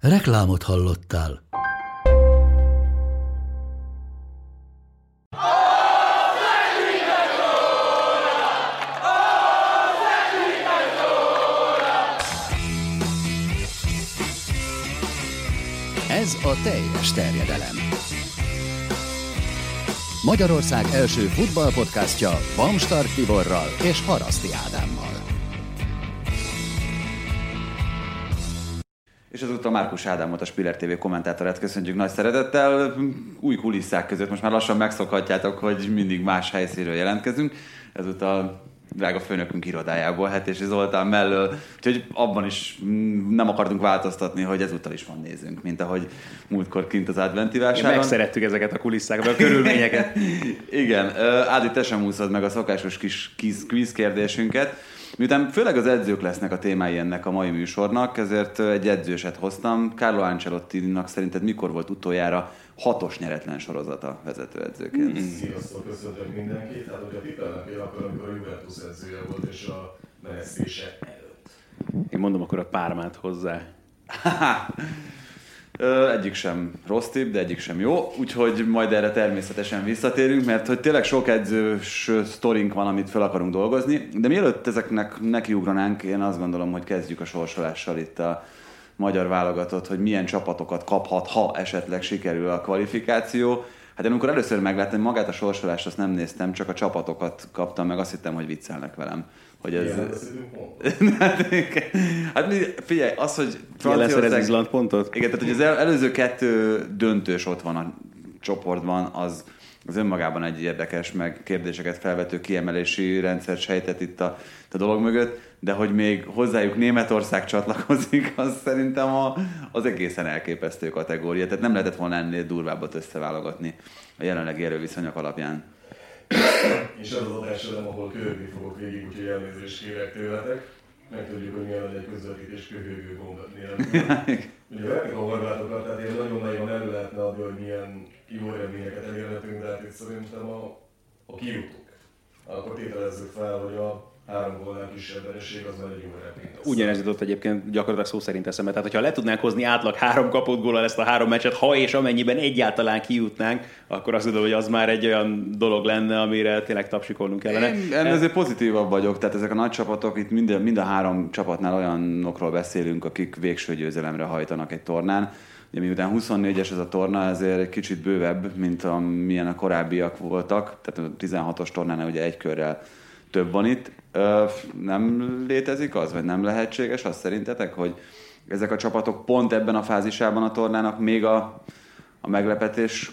Reklámot hallottál. Ez a teljes terjedelem. Magyarország első futballpodcastja Bamstart Tiborral és Haraszti Ádámmal. És ezúttal Márkus Ádámot, a Spiller TV kommentátorát köszöntjük nagy szeretettel. Új kulisszák között most már lassan megszokhatjátok, hogy mindig más helyszínről jelentkezünk. Ezúttal drága főnökünk irodájából, hát és Zoltán mellől, úgyhogy abban is mm, nem akartunk változtatni, hogy ezúttal is van nézünk, mint ahogy múltkor kint az adventi vásáron. Megszerettük ezeket a kulisszákat, a körülményeket. Igen, Ádi, te sem úszod meg a szokásos kis quiz kérdésünket. Miután főleg az edzők lesznek a témái ennek a mai műsornak, ezért egy edzőset hoztam. Carlo Ancelotti-nak szerinted mikor volt utoljára hatos nyeretlen sorozata vezetőedzőként? Mm. Sziasztok, köszöntök mindenkit. Hát, hogyha tippelnek én, akkor amikor a Juventus edzője volt, és a menesztése előtt. Én mondom akkor a pármát hozzá. Egyik sem rossz tipp, de egyik sem jó, úgyhogy majd erre természetesen visszatérünk, mert hogy tényleg sok edzős sztorink van, amit fel akarunk dolgozni, de mielőtt ezeknek nekiugranánk, én azt gondolom, hogy kezdjük a sorsolással itt a magyar válogatott, hogy milyen csapatokat kaphat, ha esetleg sikerül a kvalifikáció. Hát én amikor először megláttam magát a sorsolást, azt nem néztem, csak a csapatokat kaptam meg, azt hittem, hogy viccelnek velem. Hogy ez... hát figyelj, az, hogy Franciaország... ez Izland pontot? Igen, tehát hogy az el, előző kettő döntős ott van a csoportban, az, az önmagában egy érdekes, meg kérdéseket felvető kiemelési rendszer sejtett itt a, a dolog mögött, de hogy még hozzájuk Németország csatlakozik, az szerintem a, az egészen elképesztő kategória. Tehát nem lehetett volna ennél durvábbat összeválogatni a jelenlegi erőviszonyok alapján. És az az adásodom, ahol köhögni fogok végig, úgyhogy elnézést kérek tőletek. Megtudjuk, hogy milyen egy közvetítés köhögő gomb nélkül. Ugye vertik a horvátokat, tehát ilyen nagyon nagyon elő lehetne adni, hogy milyen jó eredményeket elérhetünk, de hát itt szerintem a, a kijutunk. Akkor tételezzük fel, hogy a három gólnál kisebb vereség, az már egy jó eredmény. Ugyanez jutott egyébként gyakorlatilag szó szerint eszembe. Tehát, hogyha le tudnánk hozni átlag három kapott góllal ezt a három meccset, ha és amennyiben egyáltalán kijutnánk, akkor azt gondolom, hogy az már egy olyan dolog lenne, amire tényleg tapsikolnunk kellene. Én, én ezért pozitívabb vagyok, tehát ezek a nagy csapatok, itt mind, mind a három csapatnál olyanokról beszélünk, akik végső győzelemre hajtanak egy tornán. Ugye miután 24-es ez a torna, ezért egy kicsit bővebb, mint amilyen a korábbiak voltak. Tehát a 16-os tornánál ugye egy körrel több van itt. Ö, nem létezik az, vagy nem lehetséges? Az szerintetek, hogy ezek a csapatok pont ebben a fázisában a tornának még a, a meglepetés?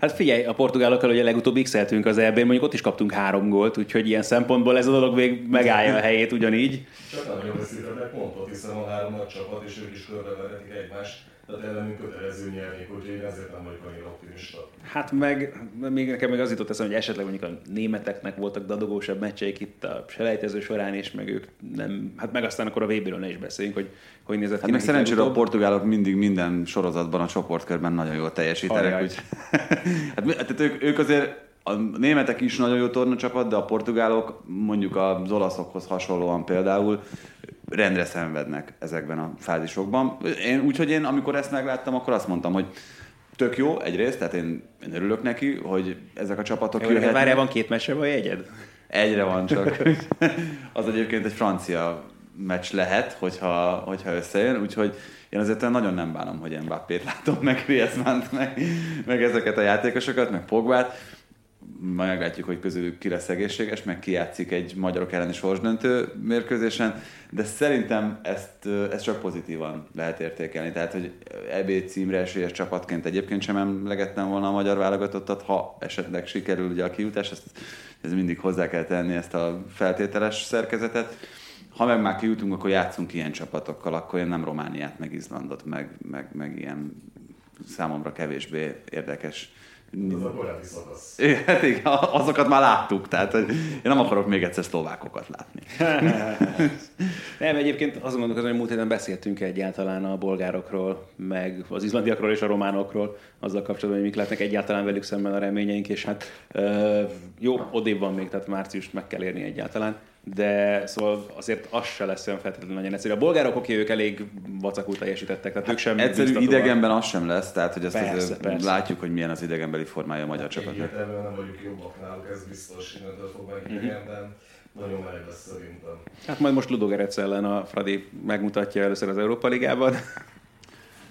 Hát figyelj, a portugálokkal ugye legutóbb x az eb mondjuk ott is kaptunk három gólt, úgyhogy ilyen szempontból ez a dolog még megállja a helyét ugyanígy. Csak nagyon veszítettek pontot, hiszen a három nagy csapat, és ők is körbeveretik egymást tehát ellenünk kötelező nyerni, úgyhogy én ezért nem vagyok annyira optimista. Hát meg, még nekem meg az jutott eszem, hogy esetleg mondjuk a németeknek voltak dadogósabb meccseik itt a selejtező során, és meg ők nem, hát meg aztán akkor a VB-ről ne is beszéljünk, hogy hogy nézett hát ki. meg szerencsére a portugálok mindig minden sorozatban, a csoportkörben nagyon jól teljesítenek. Úgy, hát, tehát ők, ők azért a németek is nagyon jó tornacsapat, de a portugálok mondjuk az olaszokhoz hasonlóan például rendre szenvednek ezekben a fázisokban. Én, úgyhogy én, amikor ezt megláttam, akkor azt mondtam, hogy tök jó egyrészt, tehát én, én örülök neki, hogy ezek a csapatok jó, jöhetnek. Várjál, van két meccsre vagy jegyed? Egyre van csak. az egyébként egy francia meccs lehet, hogyha, hogyha összejön, úgyhogy én azért nagyon nem bánom, hogy Mbappét látom, meg Griezmann-t, meg, meg ezeket a játékosokat, meg Pogbát majd meglátjuk, hogy közülük ki lesz egészséges, meg ki egy magyarok elleni sorsdöntő mérkőzésen, de szerintem ezt, ezt csak pozitívan lehet értékelni. Tehát, hogy EB címre esélyes csapatként egyébként sem emlegettem volna a magyar válogatottat, ha esetleg sikerül ugye a kijutás, ezt, ez mindig hozzá kell tenni ezt a feltételes szerkezetet ha meg már kijutunk, akkor játszunk ilyen csapatokkal, akkor én nem Romániát, meg Izlandot, meg, meg, meg ilyen számomra kevésbé érdekes Ez a korábbi szakasz. Hát igen, azokat már láttuk, tehát én nem akarok még egyszer szlovákokat látni. Nem, egyébként azon gondolkozom, hogy múlt héten beszéltünk egyáltalán a bolgárokról, meg az izlandiakról és a románokról, azzal kapcsolatban, hogy mik lehetnek egyáltalán velük szemben a reményeink, és hát jó, odébb van még, tehát márciust meg kell érni egyáltalán, de szóval azért az se lesz olyan feltétlenül nagyon egyszerű. A bolgárok, oké, ők elég vacakul teljesítettek, tehát ők sem Egyszerű biztatóan. idegenben az sem lesz, tehát hogy ezt Persze, azért persze. látjuk, hogy milyen az idegenbeli formája a magyar csapatnak. Egyértelműen nem vagyunk jobbak náluk, ez biztos, innentől fog meg idegenben. Nagyon meleg lesz szerintem. Hát majd most Ludogerec ellen a Fradi megmutatja először az Európa Ligában.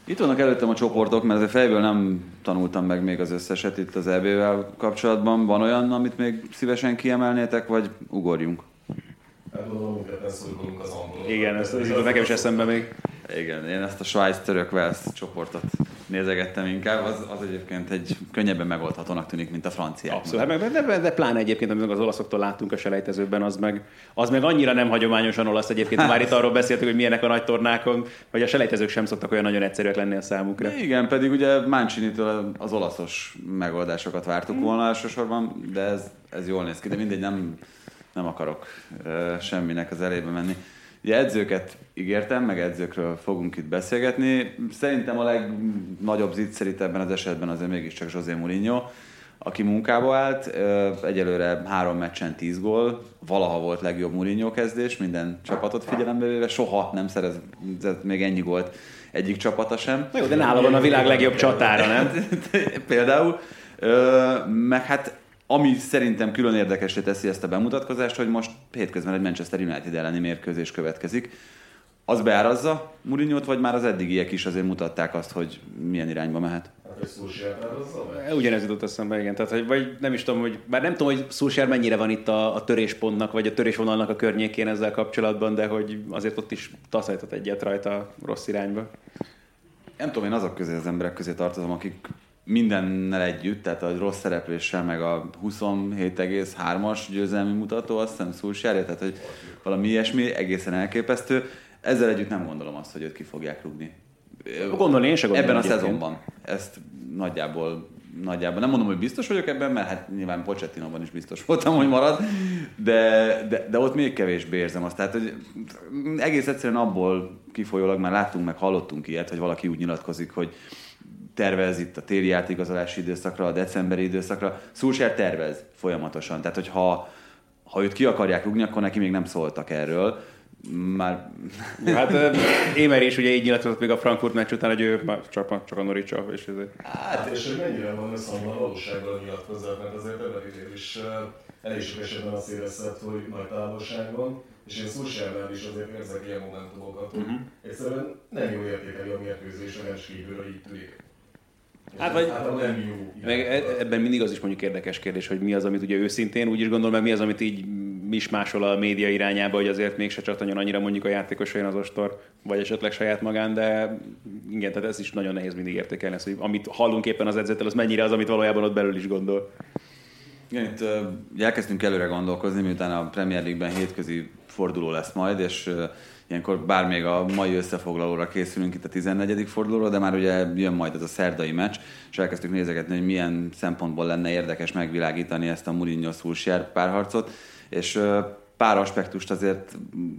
Itt vannak előttem a csoportok, mert azért fejből nem tanultam meg még az összeset itt az EB-vel kapcsolatban. Van olyan, amit még szívesen kiemelnétek, vagy ugorjunk? Hát gondolom, mindketten szurkolunk az. Igen, ez, ez nekem is eszembe még. Igen, én ezt a Svájc török Wales csoportot nézegettem inkább, az, az egyébként egy könnyebben megoldhatónak tűnik, mint a franciák. Abszolút, hát meg, de, de, de, pláne egyébként, amit az olaszoktól láttunk a selejtezőben, az meg, az meg annyira nem hagyományosan olasz egyébként. Már itt arról beszéltük, hogy milyenek a nagy tornákon, hogy a selejtezők sem szoktak olyan nagyon egyszerűek lenni a számukra. Igen, pedig ugye Mancini-től az olaszos megoldásokat vártuk volna elsősorban, de ez, ez jól néz ki, de mindegy, nem, nem akarok semminek az elébe menni. Ugye edzőket ígértem, meg edzőkről fogunk itt beszélgetni. Szerintem a legnagyobb zicser itt ebben az esetben azért mégiscsak José Mourinho, aki munkába állt. Egyelőre három meccsen tíz gól, valaha volt legjobb Mourinho kezdés, minden csapatot figyelembe véve, soha nem szerez még ennyi gólt egyik csapata sem. Jó, de nála van a világ legjobb csatára, nem? Például. Meg hát ami szerintem külön érdekesé teszi ezt a bemutatkozást, hogy most hétközben egy Manchester United elleni mérkőzés következik. Az beárazza Mourinho-t, vagy már az eddigiek is azért mutatták azt, hogy milyen irányba mehet? Hát, meg? Ugyanez jutott eszembe, igen. Tehát, hogy, vagy nem is tudom, hogy, bár nem tudom, hogy Szulsár mennyire van itt a, a töréspontnak, vagy a törésvonalnak a környékén ezzel kapcsolatban, de hogy azért ott is taszajtott egyet rajta rossz irányba. Nem tudom, én azok közé az emberek közé tartozom, akik mindennel együtt, tehát a rossz szerepléssel, meg a 27,3-as győzelmi mutató, azt hiszem Szulsárja, tehát hogy valami ilyesmi egészen elképesztő. Ezzel együtt nem gondolom azt, hogy őt ki fogják rúgni. Gondolni én se gondolom Ebben a egyébként. szezonban. Ezt nagyjából, nagyjából. Nem mondom, hogy biztos vagyok ebben, mert hát nyilván Pochettinóban is biztos voltam, hogy marad, de, de, de ott még kevésbé érzem azt. Tehát, hogy egész egyszerűen abból kifolyólag már láttunk, meg hallottunk ilyet, hogy valaki úgy nyilatkozik, hogy tervez itt a téli átigazolási időszakra, a decemberi időszakra. Szulsár tervez folyamatosan. Tehát, hogy ha, ha őt ki akarják rúgni, akkor neki még nem szóltak erről. Már Hát Émer is ugye így nyilatkozott még a Frankfurt meccs után, hogy ő már csak, csak a Noricsa, és ezért. Hát, és hogy mennyire van összhangban a valósággal nyilatkozat, mert azért ebben idén is elég sok esetben azt érezted, hogy nagy távolság van, és én Szulsárnál is azért érzek ilyen momentumokat, hogy Mhm. egyszerűen nem jó értékeli a mérkőzés, a kívülről így tűnik. Hát vagy- általában nem jó. Meg e- ebben mindig az is mondjuk érdekes kérdés, hogy mi az, amit ugye őszintén úgy is gondol, meg mi az, amit így mismásol a média irányába, hogy azért mégse csattanjon annyira mondjuk a játékos olyan az ostor, vagy esetleg saját magán, de igen, tehát ez is nagyon nehéz mindig értékelni, hogy amit hallunk éppen az edzőtől, az mennyire az, amit valójában ott belül is gondol. Igen, itt ugye elkezdtünk előre gondolkozni, miután a Premier League-ben hétközi forduló lesz majd, és ö, ilyenkor bár még a mai összefoglalóra készülünk itt a 14. fordulóra, de már ugye jön majd ez a szerdai meccs, és elkezdtük nézegetni, hogy milyen szempontból lenne érdekes megvilágítani ezt a Mourinho Solskjaer párharcot, és pár aspektust azért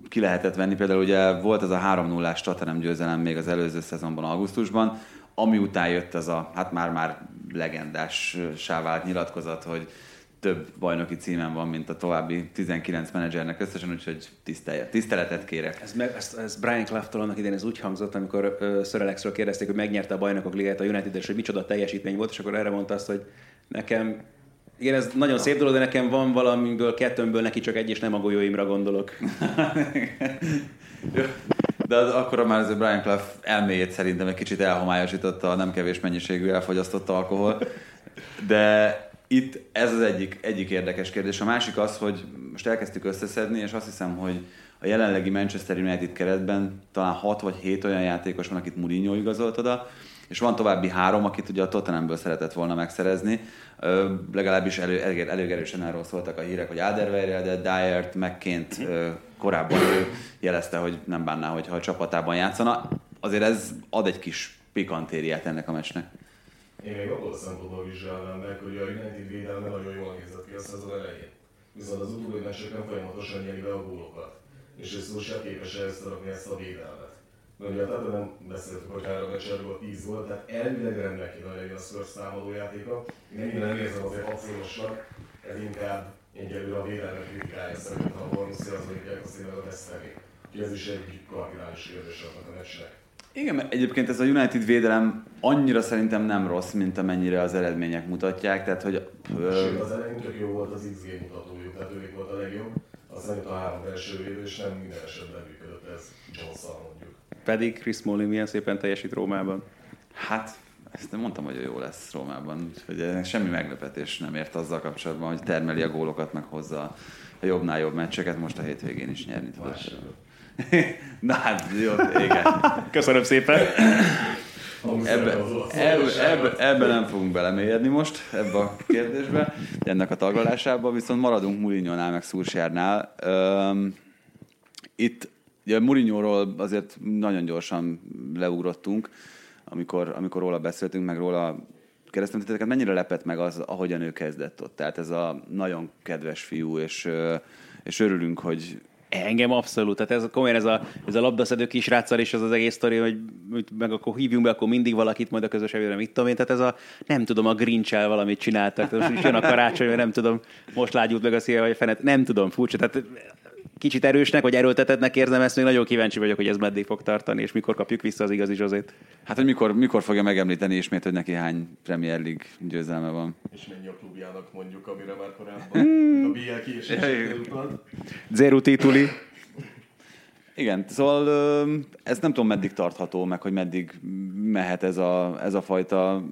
ki lehetett venni, például ugye volt ez a 3-0-ás Tottenham győzelem még az előző szezonban, augusztusban, ami után jött ez a, hát már-már legendás vált nyilatkozat, hogy több bajnoki címem van, mint a további 19 menedzsernek összesen, úgyhogy tisztelje, tiszteletet kérek. Ez, meg, ez, ez Brian Cloughtól annak idején ez úgy hangzott, amikor uh, Sir Alexről kérdezték, hogy megnyerte a bajnokok ligáját a United, és hogy micsoda teljesítmény volt, és akkor erre mondta azt, hogy nekem igen, ez nagyon szép dolog, de nekem van valamiből, kettőmből neki csak egy, és nem a golyóimra gondolok. De az, akkor már ez a Brian Clough elméjét szerintem egy kicsit elhomályosította a nem kevés mennyiségű elfogyasztott alkohol. De itt ez az egyik, egyik érdekes kérdés. A másik az, hogy most elkezdtük összeszedni, és azt hiszem, hogy a jelenlegi Manchester United keretben talán 6 vagy 7 olyan játékos van, akit Mourinho igazolt oda, és van további három, akit ugye a Tottenhamből szeretett volna megszerezni. Ö, legalábbis elő, elég, elég erősen arról szóltak a hírek, hogy Alderweireld, Dyert, megként korábban ő jelezte, hogy nem bánná, hogyha a csapatában játszana. Azért ez ad egy kis pikantériát ennek a meccsnek. Én még abból a szempontból vizsgálnám meg, hogy a United védelme nagyon jól nézett ki a szezon elején. Viszont az utóbbi meccseken folyamatosan nyeri be a gólokat. És ez Szulsár képes rakni ezt a védelmet. Mert ugye a nem beszéltük, hogy három meccsről volt 10 volt, tehát elvileg rendben kéne legyen a Spurs támadójátéka. Én ennyire nem érzem azért acélosnak, ez inkább egyelőre a védelme kritikája szerintem a Bornuszi az olimpiák a színvel teszteni. Úgyhogy ez is egy kardinális kérdés a meccsnek. Igen, mert egyébként ez a United védelem annyira szerintem nem rossz, mint amennyire az eredmények mutatják, tehát hogy... Sőt, az elején tök jó volt az XG mutatójuk, tehát ők volt a legjobb, aztán jött a három első védő, és nem minden esetben működött ez johnson mondjuk. Pedig Chris Smalling milyen szépen teljesít Rómában. Hát, ezt nem mondtam, hogy jó lesz Rómában, úgyhogy semmi meglepetés nem ért azzal kapcsolatban, hogy termeli a gólokat, meg hozza a jobbnál jobb meccseket, most a hétvégén is nyerni tudott. Na hát, jó, igen. Köszönöm szépen. Ebbe, ebbe, ebbe, ebbe nem fogunk belemélyedni most, ebbe a kérdésbe, ennek a taglalásába, viszont maradunk Murinyónál, meg Szúrsjárnál. Itt ugye Murinyóról azért nagyon gyorsan leugrottunk, amikor, amikor róla beszéltünk, meg róla kérdeztem titeket, mennyire lepett meg az, ahogyan ő kezdett ott. Tehát ez a nagyon kedves fiú, és, és örülünk, hogy, Engem abszolút. Tehát ez komolyan ez a, ez a labdaszedő kisráccal és az az egész sztori, hogy meg akkor hívjunk be, akkor mindig valakit majd a közös evőre, mit tudom én. Tehát ez a, nem tudom, a grinch valamit csináltak. Most is jön a karácsony, nem tudom, most lágyult meg a szíve, vagy fenet, nem tudom, furcsa. Tehát kicsit erősnek, vagy erőltetetnek érzem ezt, még nagyon kíváncsi vagyok, hogy ez meddig fog tartani, és mikor kapjuk vissza az igazi Zsozét. Hát, hogy mikor, mikor fogja megemlíteni ismét, hogy neki hány Premier League győzelme van. És mennyi a klubjának mondjuk, amire már korábban a BL kiesését Zero tituli. Igen, szóval ez nem tudom meddig tartható, meg hogy meddig mehet ez a, ez a fajta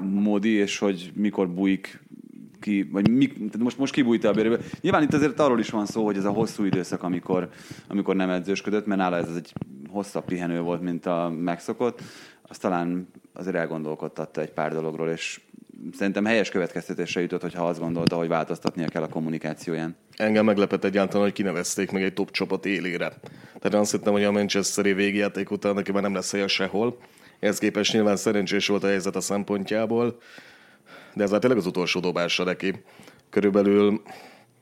módi, és hogy mikor bújik ki, vagy mi, tehát most, most kibújta a bőréből. Nyilván itt azért arról is van szó, hogy ez a hosszú időszak, amikor, amikor nem edzősködött, mert nála ez egy hosszabb pihenő volt, mint a megszokott, az talán azért elgondolkodtatta egy pár dologról, és szerintem helyes következtetésre jutott, hogyha azt gondolta, hogy változtatnia kell a kommunikációján. Engem meglepett egyáltalán, hogy kinevezték meg egy top csapat élére. Tehát azt hittem, hogy a Manchesteri végjáték után neki már nem lesz helye sehol. Ehhez képest nyilván szerencsés volt a helyzet a szempontjából de ez már tényleg az utolsó dobása neki. Körülbelül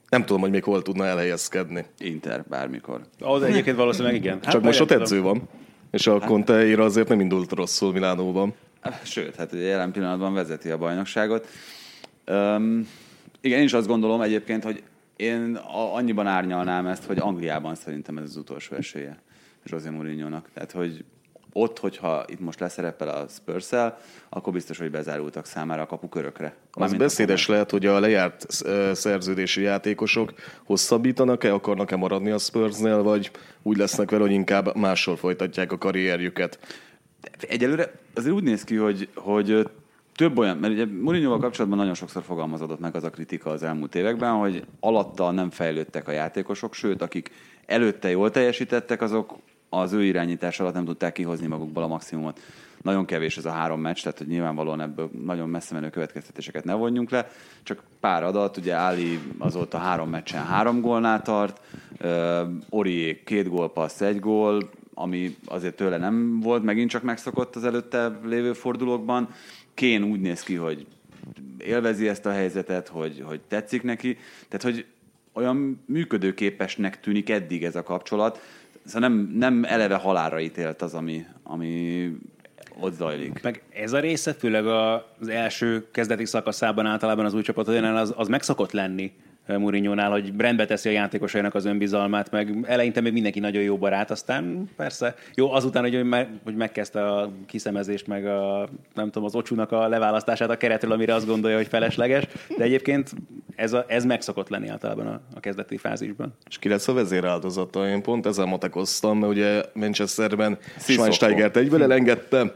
nem tudom, hogy még hol tudna elhelyezkedni. Inter, bármikor. Az egyébként valószínűleg igen. Hát Csak most ott edző van. És a Conte azért nem indult rosszul Milánóban. Sőt, hát ugye jelen pillanatban vezeti a bajnokságot. Um, igen, én is azt gondolom egyébként, hogy én annyiban árnyalnám ezt, hogy Angliában szerintem ez az utolsó esélye José Mourinho-nak. Tehát, hogy ott, hogyha itt most leszerepel a spurs akkor biztos, hogy bezárultak számára a kapukörökre. Az beszédes lehet, hogy a lejárt szerződési játékosok hosszabbítanak-e, akarnak-e maradni a Spursnél, vagy úgy lesznek vele, hogy inkább máshol folytatják a karrierjüket? Egyelőre azért úgy néz ki, hogy, hogy több olyan, mert ugye mourinho kapcsolatban nagyon sokszor fogalmazódott meg az a kritika az elmúlt években, hogy alatta nem fejlődtek a játékosok, sőt, akik előtte jól teljesítettek, azok az ő irányítás alatt nem tudták kihozni magukból a maximumot. Nagyon kevés ez a három meccs, tehát hogy nyilvánvalóan ebből nagyon messze menő következtetéseket ne vonjunk le. Csak pár adat, ugye Áli azóta három meccsen három gólnál tart, Orié két gól, passz, egy gól, ami azért tőle nem volt, megint csak megszokott az előtte lévő fordulókban. Kén úgy néz ki, hogy élvezi ezt a helyzetet, hogy, hogy tetszik neki. Tehát, hogy olyan működőképesnek tűnik eddig ez a kapcsolat, szóval nem, nem eleve halára ítélt az, ami, ami ott zajlik. Meg ez a része, főleg az első kezdeti szakaszában általában az új csapatodnál az, az meg lenni Mourinho-nál, hogy rendbe teszi a játékosainak az önbizalmát, meg eleinte még mindenki nagyon jó barát, aztán persze, jó, azután, hogy, meg, hogy megkezdte a kiszemezést, meg a, nem tudom, az ocsúnak a leválasztását a keretről, amire azt gondolja, hogy felesleges, de egyébként ez, a, ez meg szokott lenni általában a, a kezdeti fázisban. És ki lesz a vezéráldozata? Én pont ezzel matekoztam, mert ugye Manchesterben Schweinsteigert egyből elengedte,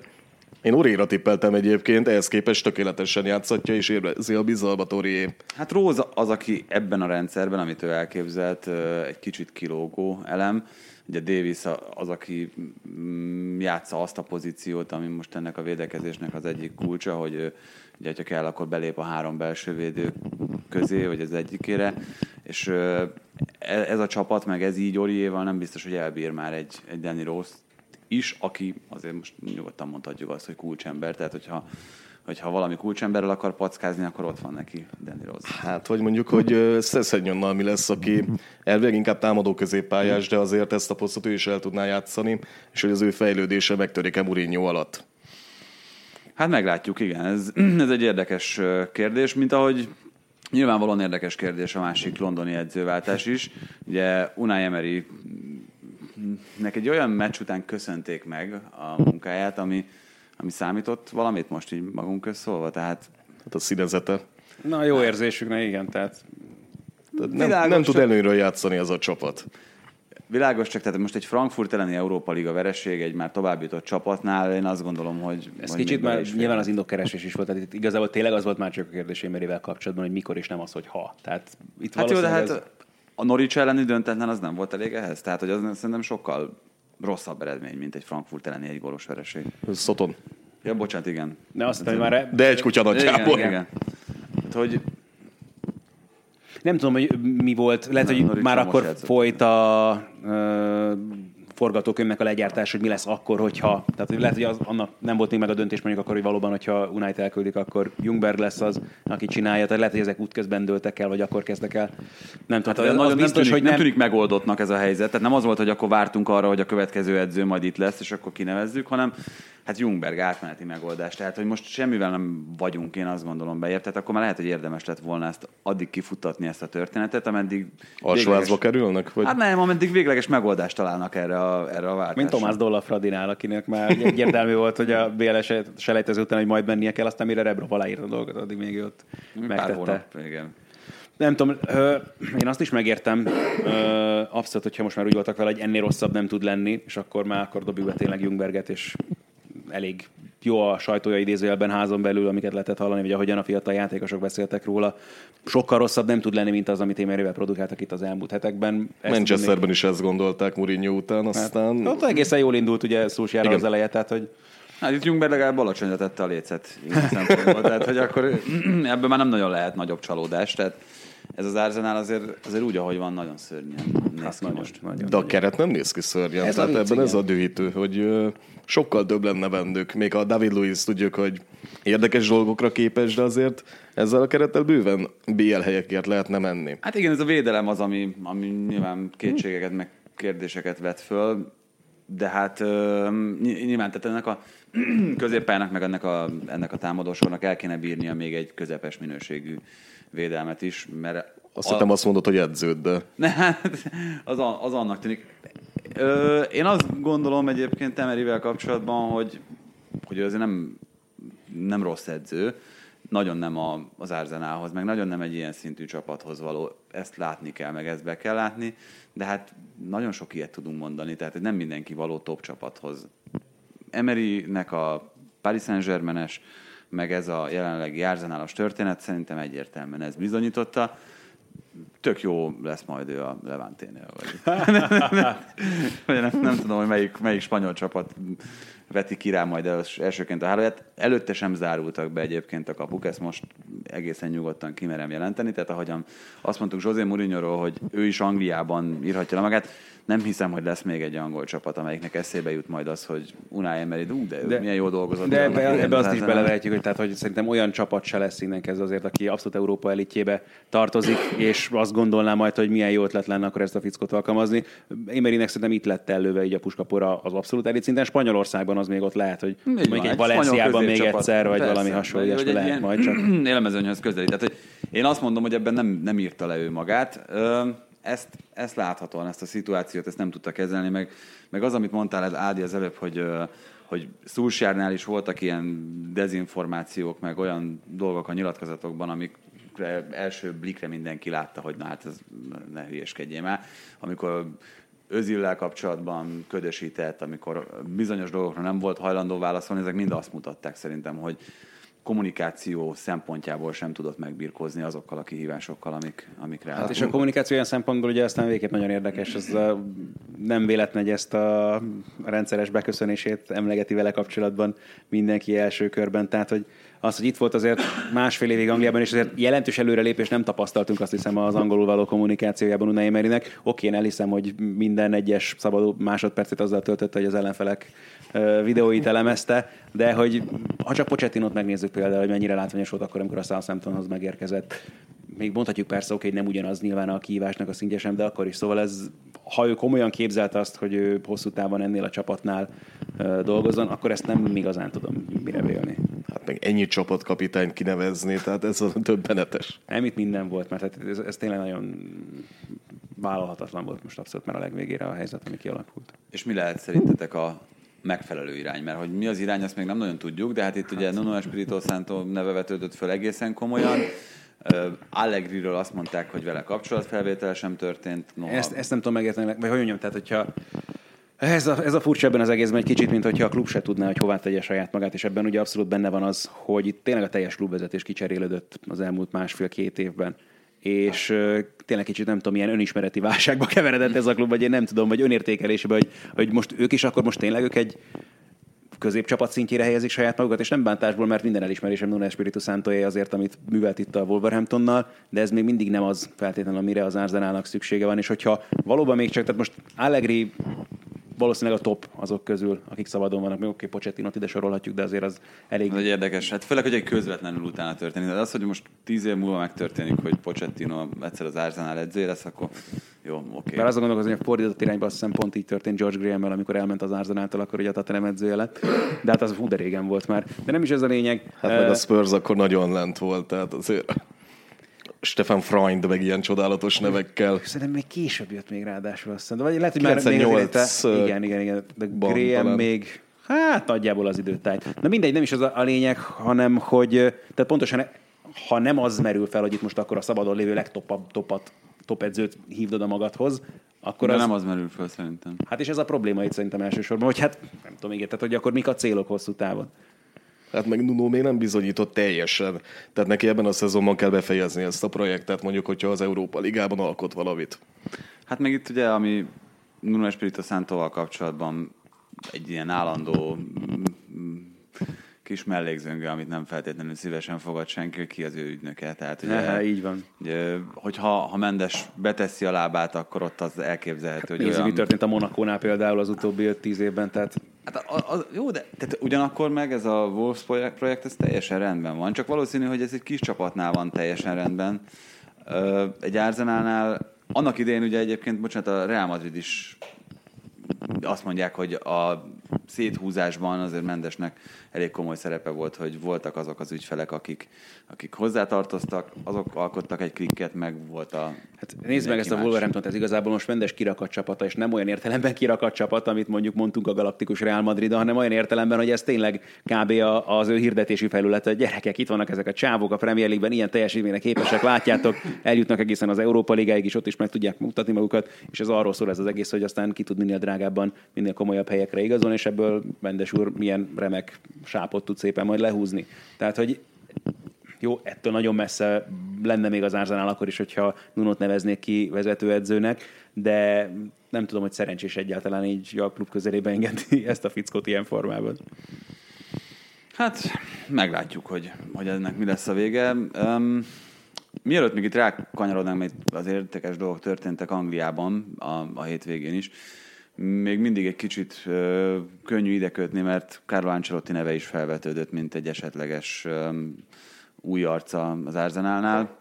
Én Oréra tippeltem egyébként, ehhez képest tökéletesen játszatja és érzi a bizalmat Orié. Hát Róza az, aki ebben a rendszerben, amit ő elképzelt, egy kicsit kilógó elem. Ugye Davis az, aki mm, játsza azt a pozíciót, ami most ennek a védekezésnek az egyik kulcsa, hogy ugye, ha kell, akkor belép a három belső védő közé, vagy az egyikére, és e, ez a csapat, meg ez így Oriéval nem biztos, hogy elbír már egy, egy Danny Rose is, aki azért most nyugodtan mondhatjuk azt, hogy kulcsember, tehát hogyha hogyha valami kulcsemberrel akar packázni, akkor ott van neki Danny Rose. Hát, vagy mondjuk, hogy Szeszenyonnal mi lesz, aki elvileg inkább támadó középpályás, de azért ezt a posztot ő is el tudná játszani, és hogy az ő fejlődése megtörik-e Mourinho alatt. Hát meglátjuk, igen. Ez, ez egy érdekes kérdés, mint ahogy nyilvánvalóan érdekes kérdés a másik londoni edzőváltás is. Ugye Unai Emery nek egy olyan meccs után köszönték meg a munkáját, ami, ami számított valamit most így magunk közszólva, tehát... Hát a színezete. Na, jó érzésüknek, igen, tehát... tehát nem, nem tud előről játszani az a csapat. Világos csak, tehát most egy Frankfurt elleni Európa Liga vereség egy már tovább jutott csapatnál, én azt gondolom, hogy... Ez hogy kicsit már nyilván az indokkeresés is volt, tehát itt igazából tényleg az volt már csak a kérdés Émerivel kapcsolatban, hogy mikor és nem az, hogy ha. Tehát itt hát jó, de hát ez... a Norwich elleni döntetlen az nem volt elég ehhez, tehát hogy az szerintem sokkal rosszabb eredmény, mint egy Frankfurt elleni egy gólos vereség. Szoton. Ja, bocsánat, igen. De azt hogy már... De egy kutya nagyjából. Igen, igen. Hát, hogy nem tudom, hogy mi volt, lehet, hogy Norwich már akkor folyt a uh, forgatókönyvnek a legyártás, hogy mi lesz akkor, hogyha, tehát lehet, hogy az, annak nem volt még meg a döntés mondjuk akkor, hogy valóban, hogyha Unite elküldik, akkor Jungberg lesz az, aki csinálja, tehát lehet, hogy ezek útközben dőltek el, vagy akkor kezdtek el. Nem tudom, hát, az, az biztos, nem tűnik, hogy nem... nem tűnik megoldottnak ez a helyzet, tehát nem az volt, hogy akkor vártunk arra, hogy a következő edző majd itt lesz, és akkor kinevezzük, hanem hát Jungberg átmeneti megoldás. Tehát, hogy most semmivel nem vagyunk, én azt gondolom beért, tehát akkor már lehet, hogy érdemes lett volna ezt addig kifutatni ezt a történetet, ameddig... Alsóházba kerülnek? Vagy? Hát nem, ameddig végleges megoldást találnak erre a, erre a váltásra. Mint Tomás Dolla Fradinál, akinek már egyértelmű volt, hogy a BLS selejtező után, hogy majd mennie kell, aztán mire Rebrov aláírt a dolgot, addig még ott megtette. Hónap, igen. Nem tudom, én azt is megértem, abszolút, hogyha most már úgy voltak vele, hogy ennél rosszabb nem tud lenni, és akkor már akkor dobjuk be tényleg Jungberget, és elég jó a sajtója idézőjelben házon belül, amiket lehetett hallani, vagy ahogyan a fiatal játékosok beszéltek róla. Sokkal rosszabb nem tud lenni, mint az, amit Émerével produkáltak itt az elmúlt hetekben. Ezt Manchesterben még... is ezt gondolták Mourinho után, hát, aztán... Hát, ott egészen jól indult ugye Szulsjára az eleje, tehát hogy Hát itt Jungber legalább alacsonyra tette a lécet. tehát, hogy akkor ebből már nem nagyon lehet nagyobb csalódás. Tehát ez az Arsenal azért, azért úgy, ahogy van, nagyon szörnyen néz hát ki nagyon, most. Nagyon, De a keret nem néz ki szörnyen. Ez Tehát ebben igen. ez a dühítő, hogy sokkal több lenne bennük. Még a David Luiz tudjuk, hogy érdekes dolgokra képes, de azért ezzel a kerettel bőven BL helyekért lehetne menni. Hát igen, ez a védelem az, ami, ami nyilván kétségeket, meg kérdéseket vet föl, de hát nyilván, tehát ennek a középpályának, meg ennek a, ennek a támadósornak el kéne bírnia még egy közepes minőségű védelmet is, mert... Azt a... hittem azt mondod, hogy edződ, de... Ne, hát az, az annak tűnik. Ö, én azt gondolom egyébként Temerivel kapcsolatban, hogy, hogy ő azért nem, nem rossz edző, nagyon nem a, az Arzenálhoz, meg nagyon nem egy ilyen szintű csapathoz való. Ezt látni kell, meg ezt be kell látni, de hát nagyon sok ilyet tudunk mondani, tehát nem mindenki való top csapathoz. Emerynek a Paris Saint-Germaines, meg ez a jelenlegi Arzenálos történet szerintem egyértelműen ez bizonyította tök jó lesz majd ő a Levanténél. Vagy. nem, nem, tudom, hogy melyik, melyik spanyol csapat veti ki rá majd elsőként a hálóját. Előtte sem zárultak be egyébként a kapuk, ezt most egészen nyugodtan kimerem jelenteni. Tehát ahogyan azt mondtuk José Mourinho hogy ő is Angliában írhatja le magát, nem hiszem, hogy lesz még egy angol csapat, amelyiknek eszébe jut majd az, hogy Unai Emery, de, de milyen jó dolgozott. De ebbe, ebbe azt is belevehetjük, hogy, tehát, hogy szerintem olyan csapat se lesz innen kezdve azért, aki abszolút Európa elitjébe tartozik, és azt gondolná majd, hogy milyen jó ötlet lenne akkor ezt a fickot alkalmazni. Emerynek szerintem itt lett előve így a puskapora az abszolút elit szinten. Spanyolországban az még ott lehet, hogy még mondjuk egy Valenciában még egyszer, vagy Persze, valami hasonló, lehet ilyen majd csak. Élmezőnyhöz közelít. Tehát, hogy én azt mondom, hogy ebben nem, nem írta le ő magát ezt, ezt láthatóan, ezt a szituációt, ezt nem tudta kezelni, meg, meg az, amit mondtál ez Ádi az előbb, hogy, hogy Szulsjárnál is voltak ilyen dezinformációk, meg olyan dolgok a nyilatkozatokban, amik első blikre mindenki látta, hogy na hát ez ne hülyeskedjél már. Amikor özillel kapcsolatban ködösített, amikor bizonyos dolgokra nem volt hajlandó válaszolni, ezek mind azt mutatták szerintem, hogy kommunikáció szempontjából sem tudott megbirkózni azokkal a kihívásokkal, amik, amikre Hát és a kommunikáció olyan szempontból ugye aztán végképp nagyon érdekes, ez a, nem véletlen, hogy ezt a rendszeres beköszönését emlegeti vele kapcsolatban mindenki első körben, tehát hogy az, hogy itt volt azért másfél évig Angliában, és azért jelentős előrelépés nem tapasztaltunk, azt hiszem, az angolul való kommunikációjában Unai Emerynek. Oké, én elhiszem, hogy minden egyes szabad másodpercet azzal töltötte, hogy az ellenfelek videóit elemezte, de hogy ha csak Pochettinot megnézzük például, hogy mennyire látványos volt akkor, amikor a Southamptonhoz megérkezett, még mondhatjuk persze, oké, hogy nem ugyanaz nyilván a kihívásnak a szintje sem, de akkor is. Szóval ez, ha ő komolyan képzelt azt, hogy ő hosszú távon ennél a csapatnál dolgozzon, akkor ezt nem igazán tudom mire vélni. Hát meg ennyi csapatkapitányt kinevezni, tehát ez a többenetes. Nem, itt minden volt, mert ez, ez tényleg nagyon vállalhatatlan volt most abszolút, mert a legvégére a helyzet, ami kialakult. És mi lehet szerintetek a megfelelő irány, mert hogy mi az irány, azt még nem nagyon tudjuk, de hát itt ugye Nuno Espirito Santo neve vetődött föl egészen komolyan. Uh, Allegriről azt mondták, hogy vele kapcsolatfelvétel sem történt. Noha... Ezt, ezt nem tudom megérteni, vagy hogy mondjam, tehát hogyha ez a, ez a furcsa ebben az egészben egy kicsit, mint hogyha a klub se tudná, hogy hová tegye saját magát, és ebben ugye abszolút benne van az, hogy itt tényleg a teljes klubvezetés kicserélődött az elmúlt másfél-két évben. És tényleg kicsit nem tudom, milyen önismereti válságba keveredett ez a klub, vagy én nem tudom, vagy önértékelésbe, hogy, hogy most ők is, akkor most tényleg ők egy középcsapat szintjére helyezik saját magukat, és nem bántásból, mert minden elismerésem Nuno Espiritu Santoé azért, amit művelt itt a Wolverhamptonnal, de ez még mindig nem az feltétlenül, amire az Arsenalnak szüksége van, és hogyha valóban még csak, tehát most Allegri valószínűleg a top azok közül, akik szabadon vannak. Még oké, Pochettinot ide sorolhatjuk, de azért az elég... Ez egy érdekes. Hát főleg, hogy egy közvetlenül utána történik. De az, hogy most tíz év múlva megtörténik, hogy Pochettino egyszer az Arsenal edzője lesz, akkor jó, oké. Mert azon gondolkozom, hogy a fordított irányba azt hiszem pont így történt George graham amikor elment az Arsenal-tól, akkor ugye a Tottenham edzője lett. De hát az hú, de régen volt már. De nem is ez a lényeg. Hát meg a Spurs akkor nagyon lent volt, tehát azért Stefan Freund, meg ilyen csodálatos nevekkel. Szerintem még később jött még ráadásul azt hiszem. Vagy lehet, hogy már még azért, igen, igen, igen. De Graham talán. még, hát nagyjából az időtájt. Na mindegy, nem is az a, a lényeg, hanem hogy, tehát pontosan ha nem az merül fel, hogy itt most akkor a szabadon lévő legtopabb topat, top edzőt hívdod a magadhoz, akkor De az... nem az merül fel szerintem. Hát és ez a probléma itt szerintem elsősorban, hogy hát nem tudom még, tehát hogy akkor mik a célok hosszú távon. Hát meg Nuno még nem bizonyított teljesen. Tehát neki ebben a szezonban kell befejezni ezt a projektet, mondjuk, hogyha az Európa Ligában alkot valamit. Hát meg itt ugye, ami Nuno Espirito Santoval kapcsolatban egy ilyen állandó kis mellékzönge, amit nem feltétlenül szívesen fogad senki, ki az ő ügynöke. Tehát ugye, Aha, így van. Ugye, hogyha ha Mendes beteszi a lábát, akkor ott az elképzelhető, hát, hogy olyan... mi történt a Monakónál például az utóbbi 5-10 évben, tehát... Hát a, a, jó, de tehát ugyanakkor meg ez a Wolves projekt, ez teljesen rendben van, csak valószínű, hogy ez egy kis csapatnál van teljesen rendben. Egy Arsenalnál annak idején ugye egyébként, bocsánat, a Real Madrid is azt mondják, hogy a széthúzásban azért Mendesnek elég komoly szerepe volt, hogy voltak azok az ügyfelek, akik, akik hozzátartoztak, azok alkottak egy klikket, meg volt a... Hát nézd meg ezt a wolverhampton ez igazából most Mendes kirakat csapata, és nem olyan értelemben kirakat csapat, amit mondjuk mondtunk a galaktikus Real Madrid, hanem olyan értelemben, hogy ez tényleg kb. az ő hirdetési felülete. Gyerekek, itt vannak ezek a csávok a Premier League-ben, ilyen teljesítményre képesek, látjátok, eljutnak egészen az Európa Ligáig is, ott is meg tudják mutatni magukat, és ez arról szól ez az egész, hogy aztán ki tud minél drágábban, minél komolyabb helyekre igazolni, és ebből Mendes úr milyen remek sápot tud szépen majd lehúzni. Tehát, hogy jó, ettől nagyon messze lenne még az Arsenal akkor is, hogyha Nunot neveznék ki vezetőedzőnek, de nem tudom, hogy szerencsés egyáltalán így a klub közelébe engedni ezt a fickót ilyen formában. Hát, meglátjuk, hogy, hogy ennek mi lesz a vége. Um, mielőtt még itt rákanyarodnánk, mert az értékes dolgok történtek Angliában a, a hétvégén is, még mindig egy kicsit ö, könnyű ide kötni, mert Carlo Ancelotti neve is felvetődött, mint egy esetleges ö, új arca az Arsenalnál.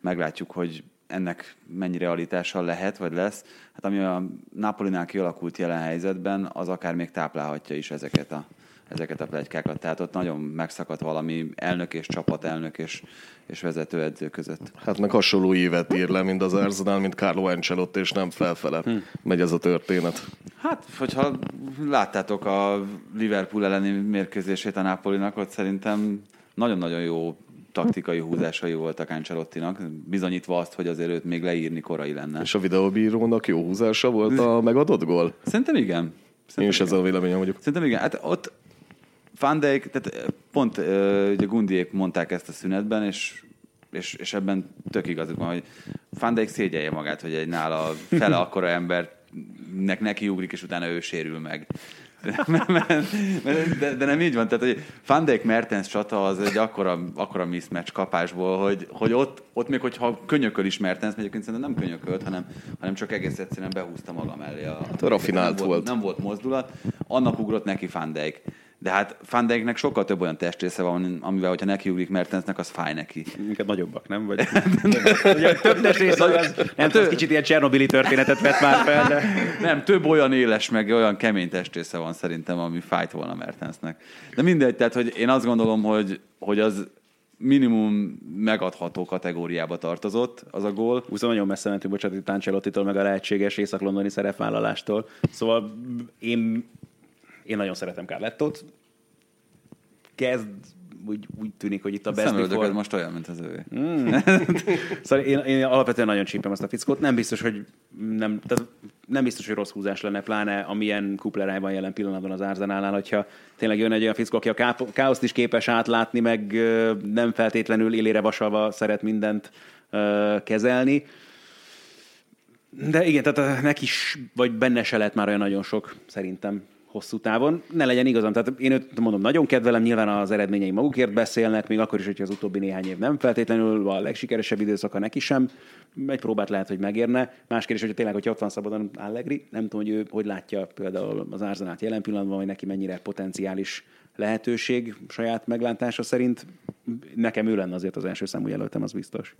Meglátjuk, hogy ennek mennyi realitással lehet, vagy lesz. Hát ami a Napolinál kialakult jelen helyzetben, az akár még táplálhatja is ezeket a ezeket a plegykákat. Tehát ott nagyon megszakadt valami elnök és csapatelnök és, és vezetőedző között. Hát meg hasonló évet ír le, mint az Arsenal, mint Carlo Ancelotti, és nem felfele hm. megy ez a történet. Hát, hogyha láttátok a Liverpool elleni mérkőzését a Napolinak, ott szerintem nagyon-nagyon jó taktikai húzásai voltak Ancelottinak, bizonyítva azt, hogy azért őt még leírni korai lenne. És a videóbírónak jó húzása volt a megadott gól? Szerintem igen. Szerintem Én is igen. ezzel a véleményem vagyok. Szerintem igen. Hát ott Van Dijk, tehát pont ugye Gundiék mondták ezt a szünetben, és, és, és ebben tök igazuk van, hogy Van Dijk szégyelje magát, hogy egy nála fele akkora embernek nekiugrik, és utána ő sérül meg. De, de, nem így van, tehát hogy Van Dijk Mertens csata az egy akkora, akkora mismatch kapásból, hogy, hogy ott, ott még hogyha könyököl is Mertens, mert egyébként szerintem nem könyökölt, hanem, hanem csak egész egyszerűen behúzta maga mellé. A, hát rafinált nem volt. Nem volt mozdulat, annak ugrott neki Van Dijk. De hát Van Dijknek sokkal több olyan testrésze van, amivel, hogyha nekiugrik Mertensnek, az fáj neki. Minket nagyobbak, nem? Vagy... Ugye több testrész, az, nem tudom, kicsit ilyen Csernobili történetet vett már fel, de... Nem, több olyan éles, meg olyan kemény testrésze van szerintem, ami fájt volna Mertensnek. De mindegy, tehát hogy én azt gondolom, hogy, hogy az minimum megadható kategóriába tartozott az a gól. Úszom nagyon messze mentünk, bocsánat, itt Ancelottitól, meg a lehetséges észak-londoni szerepvállalástól. Szóval én, én nagyon szeretem Carlettot. Kezd úgy, úgy tűnik, hogy itt a best before... most olyan, mint az övé. Szóval én, én alapvetően nagyon csípem azt a fickót. Nem biztos, hogy nem, tehát nem biztos, hogy rossz húzás lenne, pláne amilyen kupleráj van jelen pillanatban az Arzenálnál, hogyha tényleg jön egy olyan fickó, aki a ká- káoszt is képes átlátni, meg nem feltétlenül élére vasalva szeret mindent kezelni. De igen, tehát neki is, vagy benne se lett már olyan nagyon sok, szerintem hosszú távon. Ne legyen igazam, tehát én őt mondom, nagyon kedvelem, nyilván az eredményei magukért beszélnek, még akkor is, hogyha az utóbbi néhány év nem feltétlenül a legsikeresebb időszaka neki sem. Egy próbát lehet, hogy megérne. Más kérdés, hogyha tényleg, hogyha ott van szabadon Allegri, nem tudom, hogy ő hogy látja például az Arzenát jelen pillanatban, hogy neki mennyire potenciális lehetőség saját meglátása szerint. Nekem ő lenne azért az első számú jelöltem, az biztos.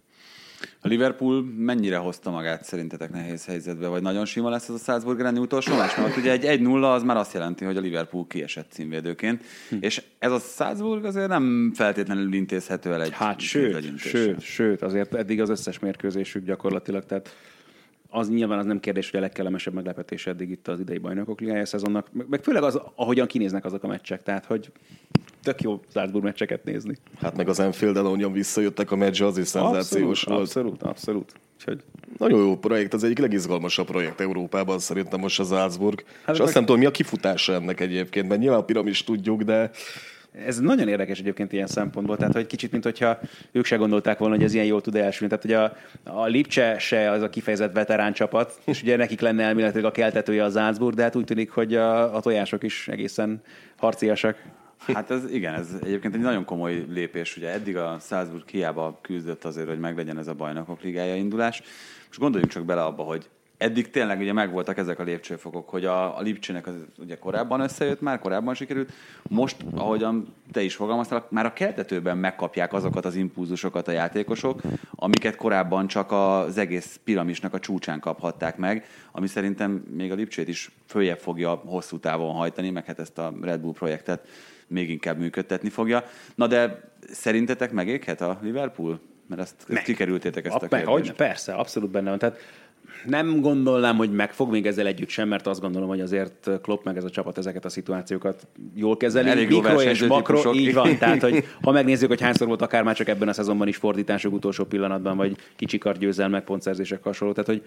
A Liverpool mennyire hozta magát szerintetek nehéz helyzetbe, vagy nagyon sima lesz ez a Salzburg elleni utolsó meccs? Mert ugye egy 1-0 az már azt jelenti, hogy a Liverpool kiesett címvédőként, hm. és ez a Salzburg azért nem feltétlenül intézhető el egy Hát sőt, sőt, sőt, azért eddig az összes mérkőzésük gyakorlatilag, tehát az nyilván az nem kérdés, hogy a legkellemesebb meglepetés eddig itt az idei bajnokok ligája szezonnak, meg, meg főleg az, ahogyan kinéznek azok a meccsek, tehát hogy tök jó Salzburg meccseket nézni. Hát meg az Enfield ahogyan visszajöttek a meccs, az is szenzációs volt. Abszolút, abszolút. Úgyhogy Nagyon jó projekt, az egyik legizgalmasabb projekt Európában szerintem most a Salzburg. Hát és meg- azt nem tudom, mi a kifutása ennek egyébként, mert nyilván a piramis tudjuk, de Ez nagyon érdekes egyébként ilyen szempontból, tehát hogy kicsit, mint hogyha ők se gondolták volna, hogy ez ilyen jól tud elsülni. Tehát, hogy a, a Lipcse se az a kifejezett veterán csapat, és ugye nekik lenne elméletileg a keltetője a Salzburg, de hát úgy tűnik, hogy a, a tojások is egészen harciasak. Hát ez igen, ez egyébként egy nagyon komoly lépés. Ugye eddig a Salzburg hiába küzdött azért, hogy meglegyen ez a bajnokok ligája indulás. Most gondoljunk csak bele abba, hogy eddig tényleg ugye megvoltak ezek a lépcsőfokok, hogy a, a Lipcsének az ugye korábban összejött, már korábban sikerült. Most, ahogyan te is fogalmaztál, már a keltetőben megkapják azokat az impulzusokat a játékosok, amiket korábban csak az egész piramisnak a csúcsán kaphatták meg, ami szerintem még a Lipcsét is följebb fogja hosszú távon hajtani, meg hát ezt a Red Bull projektet még inkább működtetni fogja. Na de szerintetek megéghet a Liverpool? Mert ezt, ezt kikerültétek ezt a A, meg, kérdést. persze, abszolút benne van. Tehát nem gondolnám, hogy meg fog még ezzel együtt sem, mert azt gondolom, hogy azért Klopp meg ez a csapat ezeket a szituációkat jól kezeli. Elég jó Mikro és makro, típusok. így van. Tehát, hogy ha megnézzük, hogy hányszor volt akár már csak ebben a szezonban is fordítások utolsó pillanatban, vagy kicsikart győzelmek, pontszerzések hasonló. Tehát, hogy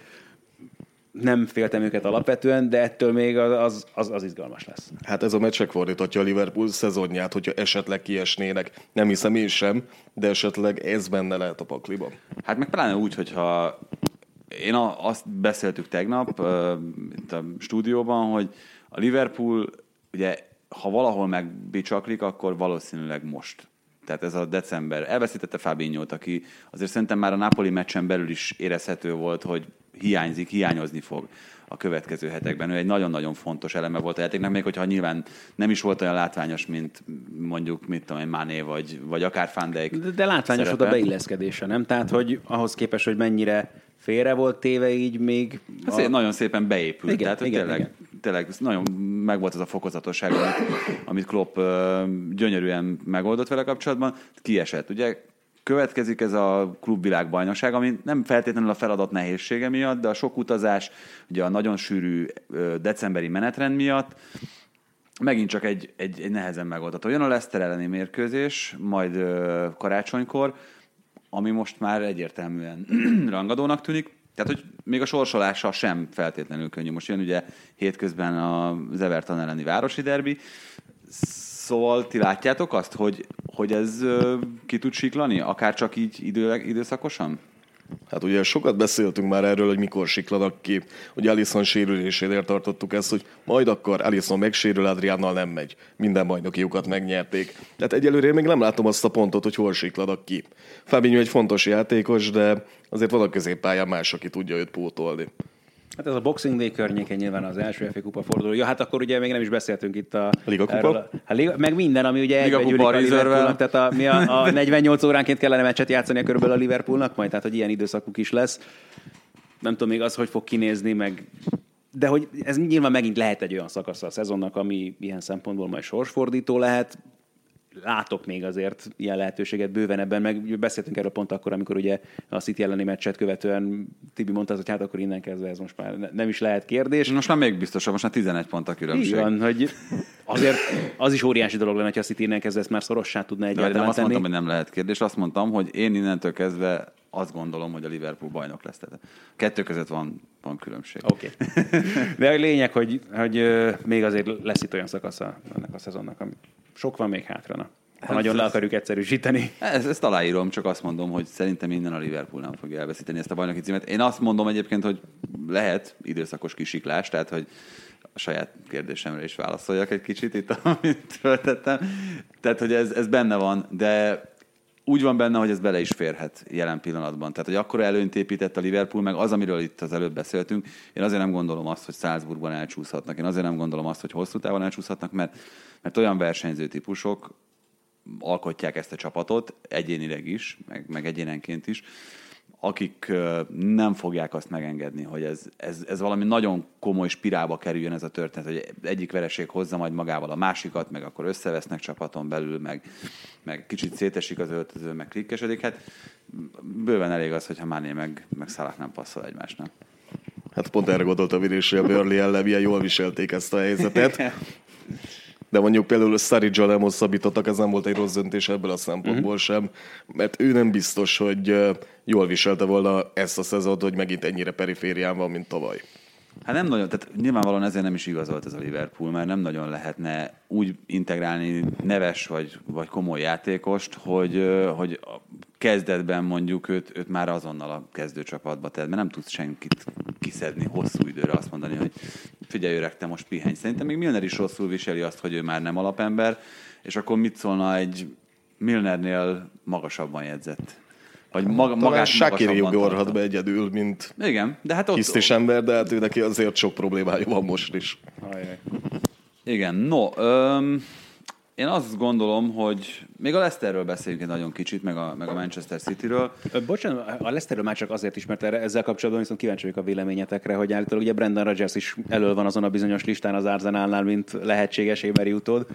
nem féltem őket alapvetően, de ettől még az, az, az, az izgalmas lesz. hát ez a meccsek fordíthatja a Liverpool szezonját, hogyha esetleg kiesnének. Nem hiszem én sem, de esetleg ez benne lehet a pakliban. Hát meg pláne úgy, hogyha én a, azt beszéltük tegnap uh, itt a stúdióban, hogy a Liverpool ugye ha valahol megbicsaklik, akkor valószínűleg most. Tehát ez a december. Elveszítette Fabinho-t, aki azért szerintem már a Napoli meccsen belül is érezhető volt, hogy hiányzik, hiányozni fog a következő hetekben. Ő egy nagyon-nagyon fontos eleme volt a játéknak, még hogyha nyilván nem is volt olyan látványos, mint mondjuk, mit tudom én, Mané, vagy, vagy akár Van Dijk De, de látványos volt a szerepe. beilleszkedése, nem? Tehát, hogy ahhoz képest, hogy mennyire félre volt téve, így még... Ez szép, nagyon szépen beépült. Igen, Tehát, igen, tényleg, igen. tényleg nagyon megvolt az a fokozatosság, amit, amit Klopp ö, gyönyörűen megoldott vele kapcsolatban. Kiesett. Ugye következik ez a klubvilágbajnokság, ami nem feltétlenül a feladat nehézsége miatt, de a sok utazás, ugye a nagyon sűrű ö, decemberi menetrend miatt, megint csak egy, egy, egy nehezen megoldható. Jön a Leicester elleni mérkőzés, majd ö, karácsonykor, ami most már egyértelműen rangadónak tűnik. Tehát, hogy még a sorsolása sem feltétlenül könnyű. Most jön ugye hétközben az Everton elleni városi derbi. Szóval ti látjátok azt, hogy, hogy ez ki tud siklani, akár csak így idő, időszakosan? Hát ugye sokat beszéltünk már erről, hogy mikor siklanak ki. Ugye Alisson sérülésénél tartottuk ezt, hogy majd akkor Alisson megsérül, Adriánnal nem megy. Minden bajnokiukat megnyerték. Tehát egyelőre én még nem látom azt a pontot, hogy hol siklanak ki. Fabinho egy fontos játékos, de azért van a középpályán más, aki tudja őt pótolni. Hát ez a Boxing Day környékén nyilván az első FA kupa forduló. Ja, hát akkor ugye még nem is beszéltünk itt a... Liga kupa? erről a- Hát, liga, meg minden, ami ugye Liga egybe kupa gyűlik a a. Liverpoolnak, tehát a, mi a, a 48 óránként kellene meccset játszani körülbelül a Liverpoolnak, majd tehát, hogy ilyen időszakuk is lesz. Nem tudom még az, hogy fog kinézni, meg de hogy ez nyilván megint lehet egy olyan szakasz a szezonnak, ami ilyen szempontból majd sorsfordító lehet. Látok még azért ilyen lehetőséget bőven ebben, meg beszéltünk erről pont akkor, amikor ugye a City elleni meccset követően Tibi mondta, hogy hát akkor innen kezdve ez most már ne- nem is lehet kérdés. Most már még biztosabb, most már 11 pont a különbség. Van, hogy azért az is óriási dolog lenne, ha a City innen kezdve ezt már szorossá tudna De egyáltalán nem azt tenni. mondtam, hogy nem lehet kérdés, azt mondtam, hogy én innentől kezdve azt gondolom, hogy a Liverpool bajnok lesz. Tehát kettő között van, van különbség. Oké. Okay. De a lényeg, hogy, hogy még azért lesz itt olyan szakasza ennek a szezonnak, ami sok van még hátra. Na. Ha Hát nagyon le ez- akarjuk egyszerűsíteni. Ez, ezt aláírom, csak azt mondom, hogy szerintem innen a Liverpool nem fogja elveszíteni ezt a bajnoki címet. Én azt mondom egyébként, hogy lehet időszakos kisiklás, tehát hogy a saját kérdésemre is válaszoljak egy kicsit itt, amit föltettem. Tehát, hogy ez, ez benne van, de úgy van benne, hogy ez bele is férhet jelen pillanatban. Tehát, hogy akkor előnyt épített a Liverpool, meg az, amiről itt az előbb beszéltünk, én azért nem gondolom azt, hogy Salzburgban elcsúszhatnak. Én azért nem gondolom azt, hogy hosszú távon elcsúszhatnak, mert, mert olyan versenyző típusok, alkotják ezt a csapatot, egyénileg is, meg, meg egyénenként is, akik nem fogják azt megengedni, hogy ez, ez, ez valami nagyon komoly spirálba kerüljön ez a történet, hogy egyik vereség hozza majd magával a másikat, meg akkor összevesznek csapaton belül, meg, meg kicsit szétesik az öltöző, meg klikkesedik. Hát bőven elég az, hogyha Máné meg, meg Salah nem passzol egymásnak. Hát pont erre gondoltam én is, hogy a Burnley ellen milyen jól viselték ezt a helyzetet. De mondjuk például Sturridge nem hosszabbítottak, ez nem volt egy rossz döntés ebből a szempontból sem, mert ő nem biztos, hogy jól viselte volna ezt a szezont, hogy megint ennyire periférián van, mint tavaly. Hát nem nagyon, tehát nyilvánvalóan ezért nem is igazolt ez a Liverpool, mert nem nagyon lehetne úgy integrálni neves vagy, vagy komoly játékost, hogy, hogy a kezdetben mondjuk őt, őt már azonnal a kezdőcsapatba tedd, mert nem tudsz senkit kiszedni hosszú időre azt mondani, hogy figyelj öreg, te most pihenj. Szerintem még Milner is rosszul viseli azt, hogy ő már nem alapember, és akkor mit szólna egy Milnernél magasabban jegyzett? Vagy maga, magát Shakiri magasabban ugorhat be egyedül, mint Igen, de hát ott, tisztis ember, de hát ő neki azért sok problémája van most is. Ajaj. Igen, no, öm, én azt gondolom, hogy még a Leicesterről beszéljünk egy nagyon kicsit, meg a, meg a Manchester Cityről. Bocsánat, a Leicesterről már csak azért is, mert erre, ezzel kapcsolatban viszont kíváncsi vagyok a véleményetekre, hogy állítólag ugye Brendan Rodgers is elől van azon a bizonyos listán az Arsenalnál, mint lehetséges éveri utód.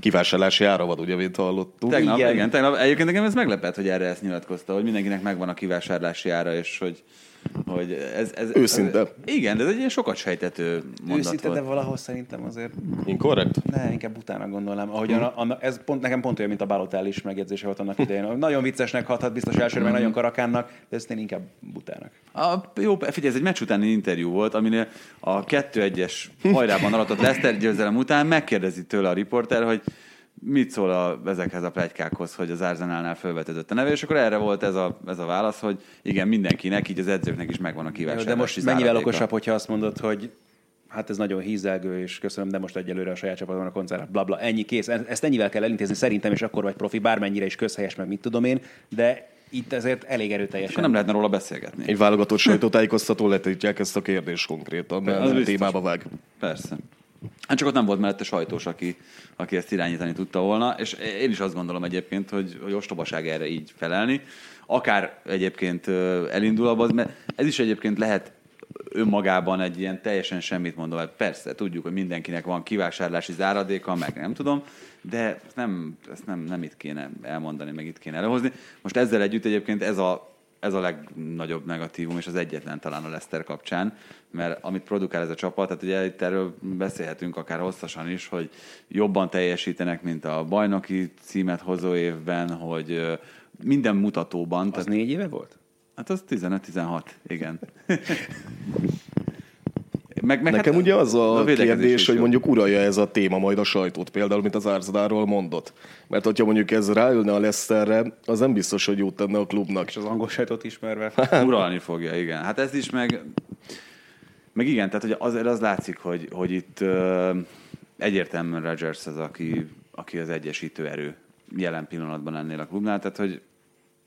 Kivásárlási ára van, ugye, mint hallottuk. Tegnap, Igen. igen. igen, tegnap. Egyébként nekem ez meglepett, hogy erre ezt nyilatkozta, hogy mindenkinek megvan a kivásárlási ára, és hogy, hogy ez, ez... Őszinte. Ez, igen, de ez egy ilyen sokat sejtető mondat Őszinte, volt. de valahol szerintem azért Inkorrekt? Ne, inkább utána gondolnám. Ahogy a, a, ez pont, nekem pont olyan, mint a Balotelli is megjegyzése volt annak idején. Nagyon viccesnek hathat biztos elsőre, meg nagyon karakánnak, de ezt én inkább utának. A, jó, figyelj, ez egy meccs utáni interjú volt, aminél a 2-1-es hajrában aratott Leicester győzelem után megkérdezi tőle a riporter, hogy mit szól a, ezekhez a plegykákhoz, hogy az Arsenalnál felvetődött a neve, és akkor erre volt ez a, ez a válasz, hogy igen, mindenkinek, így az edzőknek is megvan a kívánság. de most mennyivel okosabb, hogyha azt mondod, hogy hát ez nagyon hízelgő, és köszönöm, de most egyelőre a saját csapatomon a koncert, bla, bla, ennyi kész. Ezt ennyivel kell elintézni szerintem, és akkor vagy profi, bármennyire is közhelyes, meg mit tudom én, de itt ezért elég erőteljesen. Akkor nem lehetne róla beszélgetni. Egy válogatott sajtótájékoztató letiltják ezt a kérdést konkrétan, mert a témába vág. Persze. Hát csak ott nem volt mellette sajtós, aki, aki ezt irányítani tudta volna, és én is azt gondolom egyébként, hogy, hogy ostobaság erre így felelni. Akár egyébként elindul abban, mert ez is egyébként lehet önmagában egy ilyen teljesen semmit mondom. Hát persze, tudjuk, hogy mindenkinek van kivásárlási záradéka, meg nem tudom, de ezt nem, ezt nem, nem itt kéne elmondani, meg itt kéne előhozni. Most ezzel együtt egyébként ez a ez a legnagyobb negatívum, és az egyetlen talán a Leicester kapcsán, mert amit produkál ez a csapat, tehát ugye itt erről beszélhetünk akár hosszasan is, hogy jobban teljesítenek, mint a bajnoki címet hozó évben, hogy minden mutatóban. Az tehát, négy éve volt? Hát az 15-16, igen. Meg, meg Nekem hát ugye az a, a kérdés, hogy jó. mondjuk uralja ez a téma majd a sajtót, például, mint az Árzadáról mondott. Mert hogyha mondjuk ez ráülne a Leicesterre, az nem biztos, hogy jót tenne a klubnak. És az angol sajtót ismerve. Uralni fogja, igen. Hát ez is meg, meg igen, tehát hogy azért az látszik, hogy, hogy itt ö, egyértelműen Rodgers az, aki, aki az egyesítő erő jelen pillanatban ennél a klubnál, tehát hogy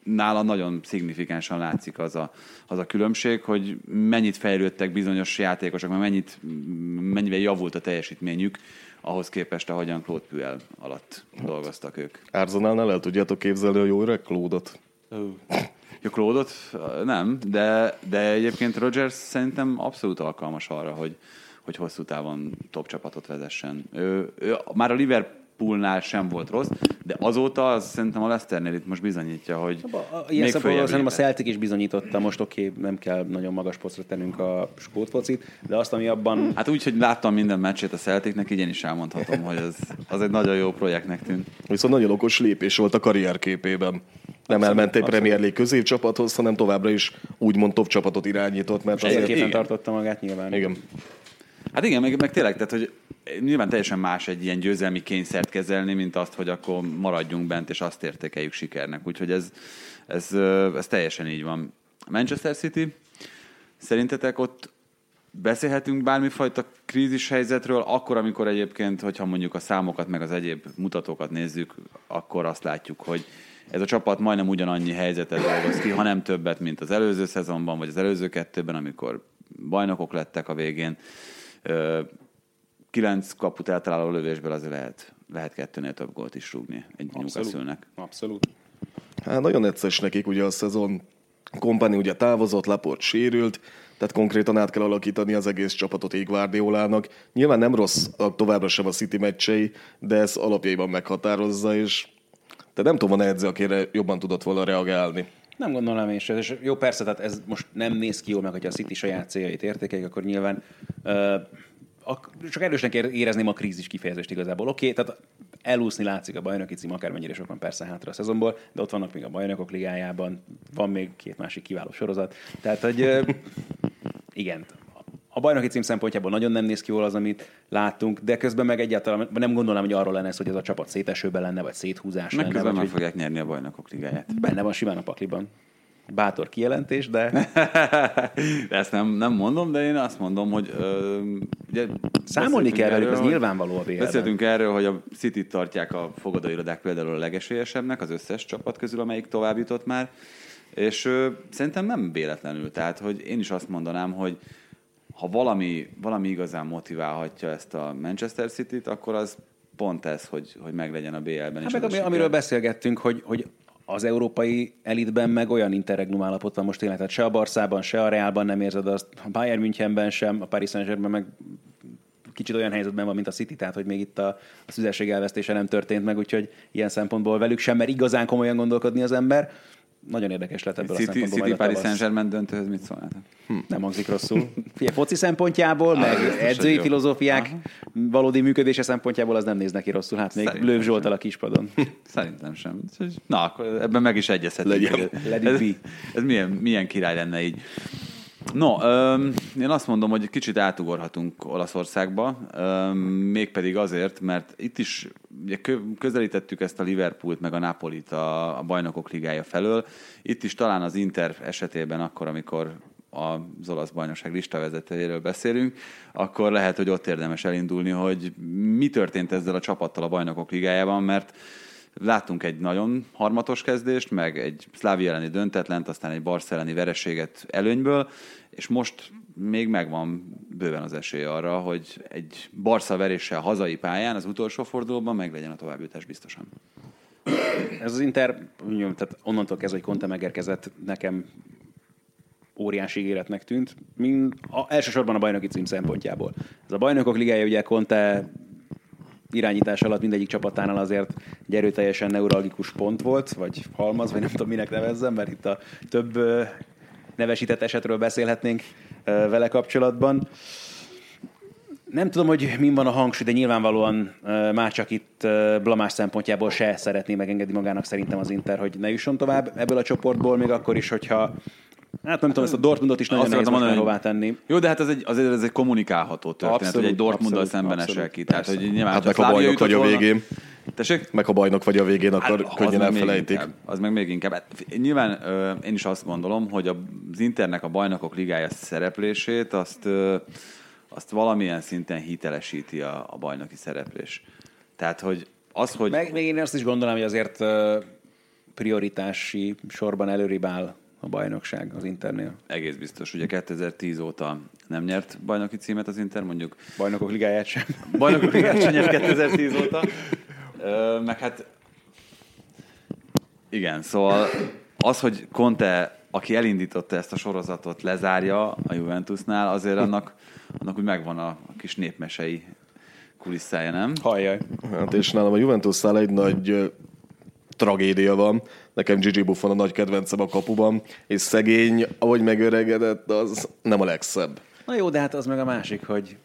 nála nagyon szignifikánsan látszik az a, az a különbség, hogy mennyit fejlődtek bizonyos játékosok, meg mennyit, mennyivel javult a teljesítményük ahhoz képest, ahogyan Claude Puel alatt dolgoztak ők. Arsenalnál el tudjátok képzelni a jó öreg Klódot? Ja, Claude-ot nem, de, de egyébként Rogers szerintem abszolút alkalmas arra, hogy, hogy hosszú távon top csapatot vezessen. Ő, ő már a Liverpoolnál sem volt rossz, de azóta az szerintem a Leicesternél itt most bizonyítja, hogy A- a- Ilyen még szerintem a. Celtic is bizonyította, most oké, okay, nem kell nagyon magas posztra tennünk a skót focit, de azt, ami abban Hát úgy, hogy láttam minden meccsét a Celticnek, így én is elmondhatom, hogy az, az egy nagyon jó projektnek tűnt. Viszont nagyon okos lépés volt a karrierképében. Nem elment egy Premier League középcsapathoz, hanem továbbra is úgymond top csapatot irányított, mert azért... ezerképpen igen. tartotta magát nyilván. Igen. Hát igen, meg, meg tényleg, tehát, hogy nyilván teljesen más egy ilyen győzelmi kényszert kezelni, mint azt, hogy akkor maradjunk bent, és azt értékeljük sikernek. Úgyhogy ez, ez, ez teljesen így van. Manchester City, szerintetek ott beszélhetünk bármifajta krízis helyzetről, akkor, amikor egyébként, hogyha mondjuk a számokat, meg az egyéb mutatókat nézzük, akkor azt látjuk, hogy ez a csapat majdnem ugyanannyi helyzetet dolgoz ki, ha nem többet, mint az előző szezonban, vagy az előző kettőben, amikor bajnokok lettek a végén. Ö, Kilenc kaput eltaláló lövésből azért lehet, lehet kettőnél több gólt is rúgni egy Newcastle-nek. Abszolút. Hát nagyon egyszerűs nekik ugye a szezon. Kompani ugye távozott, Laport sérült, tehát konkrétan át kell alakítani az egész csapatot így Guardiolának. Nyilván nem rossz a, továbbra sem a City meccsei, de ez alapjaiban meghatározza, és te nem tudom, van edze, akire jobban tudott volna reagálni. Nem gondolom én sem. És jó, persze, tehát ez most nem néz ki jól, meg hogyha a City saját céljait értékelik, akkor nyilván uh, ak- csak erősnek ér- érezném a krízis kifejezést igazából. Oké, okay, tehát elúszni látszik a bajnoki cím, akármennyire sokan persze hátra a szezonból, de ott vannak még a bajnokok ligájában, van még két másik kiváló sorozat. Tehát, hogy uh, igen, a bajnoki cím szempontjából nagyon nem néz ki jól az, amit láttunk, de közben meg egyáltalán nem gondolom, hogy arról lenne ez, hogy ez a csapat szétesőben lenne, vagy széthúzás Meg lenne. meg hogy fogják nyerni a bajnokok ligáját. benne van simán a pakliban. Bátor kijelentés, de De ezt nem, nem mondom, de én azt mondom, hogy ö, ugye Számolni kell velük, ez nyilvánvaló a BL-ben. Beszéltünk erről, hogy a city tartják a fogadóirodák például a legesélyesebbnek az összes csapat közül, amelyik tovább jutott már, és ö, szerintem nem véletlenül. Tehát, hogy én is azt mondanám, hogy ha valami, valami igazán motiválhatja ezt a Manchester City-t, akkor az pont ez, hogy, hogy meglegyen a BL-ben Hát meg ami, amiről beszélgettünk, hogy, hogy az európai elitben meg olyan interregnum állapot van most tényleg, tehát se a Barszában, se a Realban nem érzed azt, a Bayern Münchenben sem, a Paris Saint-Germain meg kicsit olyan helyzetben van, mint a City, tehát hogy még itt a, a szüzesség elvesztése nem történt meg, úgyhogy ilyen szempontból velük sem mer igazán komolyan gondolkodni az ember. Nagyon érdekes lett ebből a City, szempontból. City a Paris. Saint-Germain döntőhöz mit szólnátok? Nem hangzik rosszul. Figyelj, foci szempontjából, meg edzői filozófiák valódi működése szempontjából az nem néz neki rosszul. Hát még Szerintem Lőv Zsoltal a kispadon. Szerintem sem. Na, akkor ebben meg is egyezhetünk. Legyen. it Ez, ez milyen, milyen király lenne így. No, öm, én azt mondom, hogy kicsit átugorhatunk Olaszországba, öm, mégpedig azért, mert itt is ugye, kö- közelítettük ezt a Liverpoolt meg a Napolit a, a bajnokok ligája felől. Itt is talán az Inter esetében akkor, amikor az olasz bajnokság listavezetőjéről beszélünk, akkor lehet, hogy ott érdemes elindulni, hogy mi történt ezzel a csapattal a bajnokok ligájában, mert Láttunk egy nagyon harmatos kezdést, meg egy Szlávia elleni döntetlent, aztán egy elleni vereséget előnyből, és most még megvan bőven az esély arra, hogy egy Barca veréssel hazai pályán az utolsó fordulóban meglegyen a továbbjutás biztosan. Ez az Inter, tehát onnantól kezdve, hogy Conte megérkezett, nekem óriási ígéretnek tűnt, mind a, elsősorban a bajnoki cím szempontjából. Ez a bajnokok ligája, ugye Conte irányítás alatt mindegyik csapatánál azért egy erőteljesen neuralgikus pont volt, vagy halmaz, vagy nem tudom minek nevezzem, mert itt a több nevesített esetről beszélhetnénk vele kapcsolatban. Nem tudom, hogy min van a hangsúly, de nyilvánvalóan már csak itt blamás szempontjából se szeretné megengedni magának szerintem az Inter, hogy ne jusson tovább ebből a csoportból, még akkor is, hogyha Hát nem tudom, ezt a Dortmundot is nagyon Azt nehéz mondani, hová tenni. Jó, de hát ez egy, azért ez egy kommunikálható történet, Abszolút, hogy egy Dortmunddal szemben abszolút. esel ki. Tehát, hogy nyilván, Hát meg Slavia bajnok vagy a végén, Tessék? meg ha bajnok vagy a végén, akkor Hát, könnyen az meg még elfelejtik. Inkább, az meg még inkább. Hát, nyilván ö, én is azt gondolom, hogy az Internek a bajnokok ligája szereplését, azt, ö, azt valamilyen szinten hitelesíti a, a bajnoki szereplés. Tehát, hogy az, hogy... Meg, még én azt is gondolom, hogy azért ö, prioritási sorban előrébb áll a bajnokság az Internél. Egész biztos. Ugye 2010 óta nem nyert bajnoki címet az Inter, mondjuk Bajnokok ligáját sem. bajnokok ligát sem nyert 2010 óta. Ö, meg hát igen, szóval az, hogy Conte, aki elindította ezt a sorozatot, lezárja a Juventusnál, azért annak, annak úgy megvan a, a kis népmesei kulisszája, nem? Halljaj. Hát és nálam a Juventusnál egy nagy tragédia van. Nekem Gigi Buffon a nagy kedvencem a kapuban, és szegény, ahogy megöregedett, az nem a legszebb. Na jó, de hát az meg a másik, hogy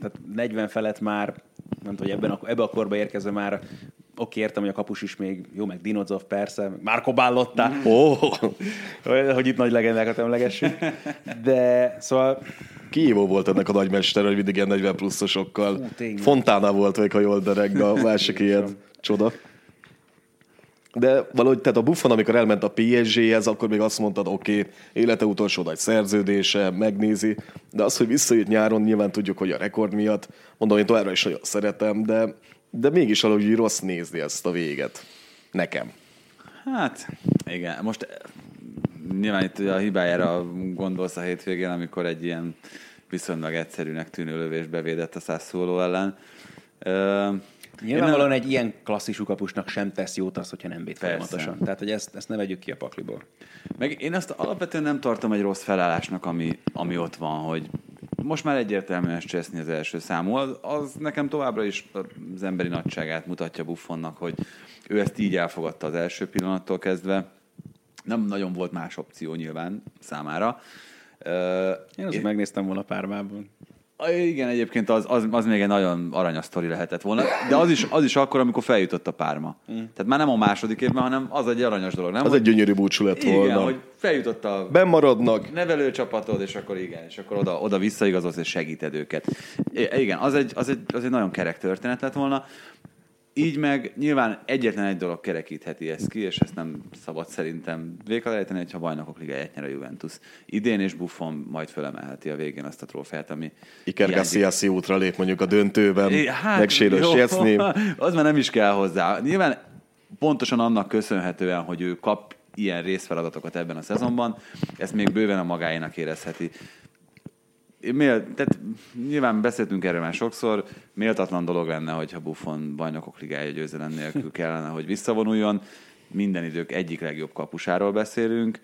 tehát 40 felett már, nem tudom, hogy ebben a, ebbe a korba érkezve már oké, értem, hogy a kapus is még, jó, meg Dinozov persze, meg Marco Ballotta, oh, hogy, itt nagy legendákat emlegessünk. De szóval kihívó volt ennek a nagymester, hogy mindig ilyen 40 pluszosokkal. Fontana volt még, ha jól dereg, a másik ilyen csoda. De valahogy, tehát a Buffon, amikor elment a PSG-hez, akkor még azt mondtad, oké, okay, élete utolsó nagy szerződése, megnézi, de az, hogy visszajött nyáron, nyilván tudjuk, hogy a rekord miatt, mondom, én továbbra is nagyon szeretem, de, de mégis valahogy rossz nézni ezt a véget. Nekem. Hát, igen. Most eh, nyilván itt ugye a hibájára gondolsz a hétvégén, amikor egy ilyen viszonylag egyszerűnek tűnő lövés bevédett a Sassuolo ellen. Ö, nyilvánvalóan egy ilyen klasszisú kapusnak sem tesz jót az, hogyha nem véd folyamatosan. Tehát, hogy ezt, ezt ne vegyük ki a pakliból. Meg én azt alapvetően nem tartom egy rossz felállásnak, ami, ami ott van, hogy most már egyértelműen Cseszni az első számú. Az, az nekem továbbra is az emberi nagyságát mutatja Buffonnak, hogy ő ezt így elfogadta az első pillanattól kezdve. Nem nagyon volt más opció nyilván számára. Én azt megnéztem volna pármában. Igen, egyébként az, az, az még egy nagyon aranyos sztori lehetett volna, de az is, az is akkor, amikor feljutott a párma. Mm. Tehát már nem a második évben, hanem az egy aranyos dolog, nem? Az hogy, egy gyönyörű búcsú lett igen, volna. hogy feljutott a Bemaradnak, nevelőcsapatod, és akkor igen, és akkor oda, oda visszaigazolsz, és segíted őket. I- igen, az egy, az, egy, az egy nagyon kerek történet lett volna. Így meg nyilván egyetlen egy dolog kerekítheti ezt ki, és ezt nem szabad szerintem végelejteni, hogyha bajnokok ligáját nyer a Juventus. Idén és Buffon majd fölemelheti a végén azt a trófeát, ami Iker. Casillas útra lép mondjuk a döntőben, É, megsérül Szczesny. Az már nem is kell hozzá. Nyilván pontosan annak köszönhetően, hogy ő kap ilyen részfeladatokat ebben a szezonban, ezt még bőven a magáénak érezheti. Mél, tehát nyilván beszéltünk erről már sokszor, méltatlan dolog lenne, hogyha Buffon bajnokok ligája győzelem nélkül kellene, hogy visszavonuljon. Minden idők egyik legjobb kapusáról beszélünk.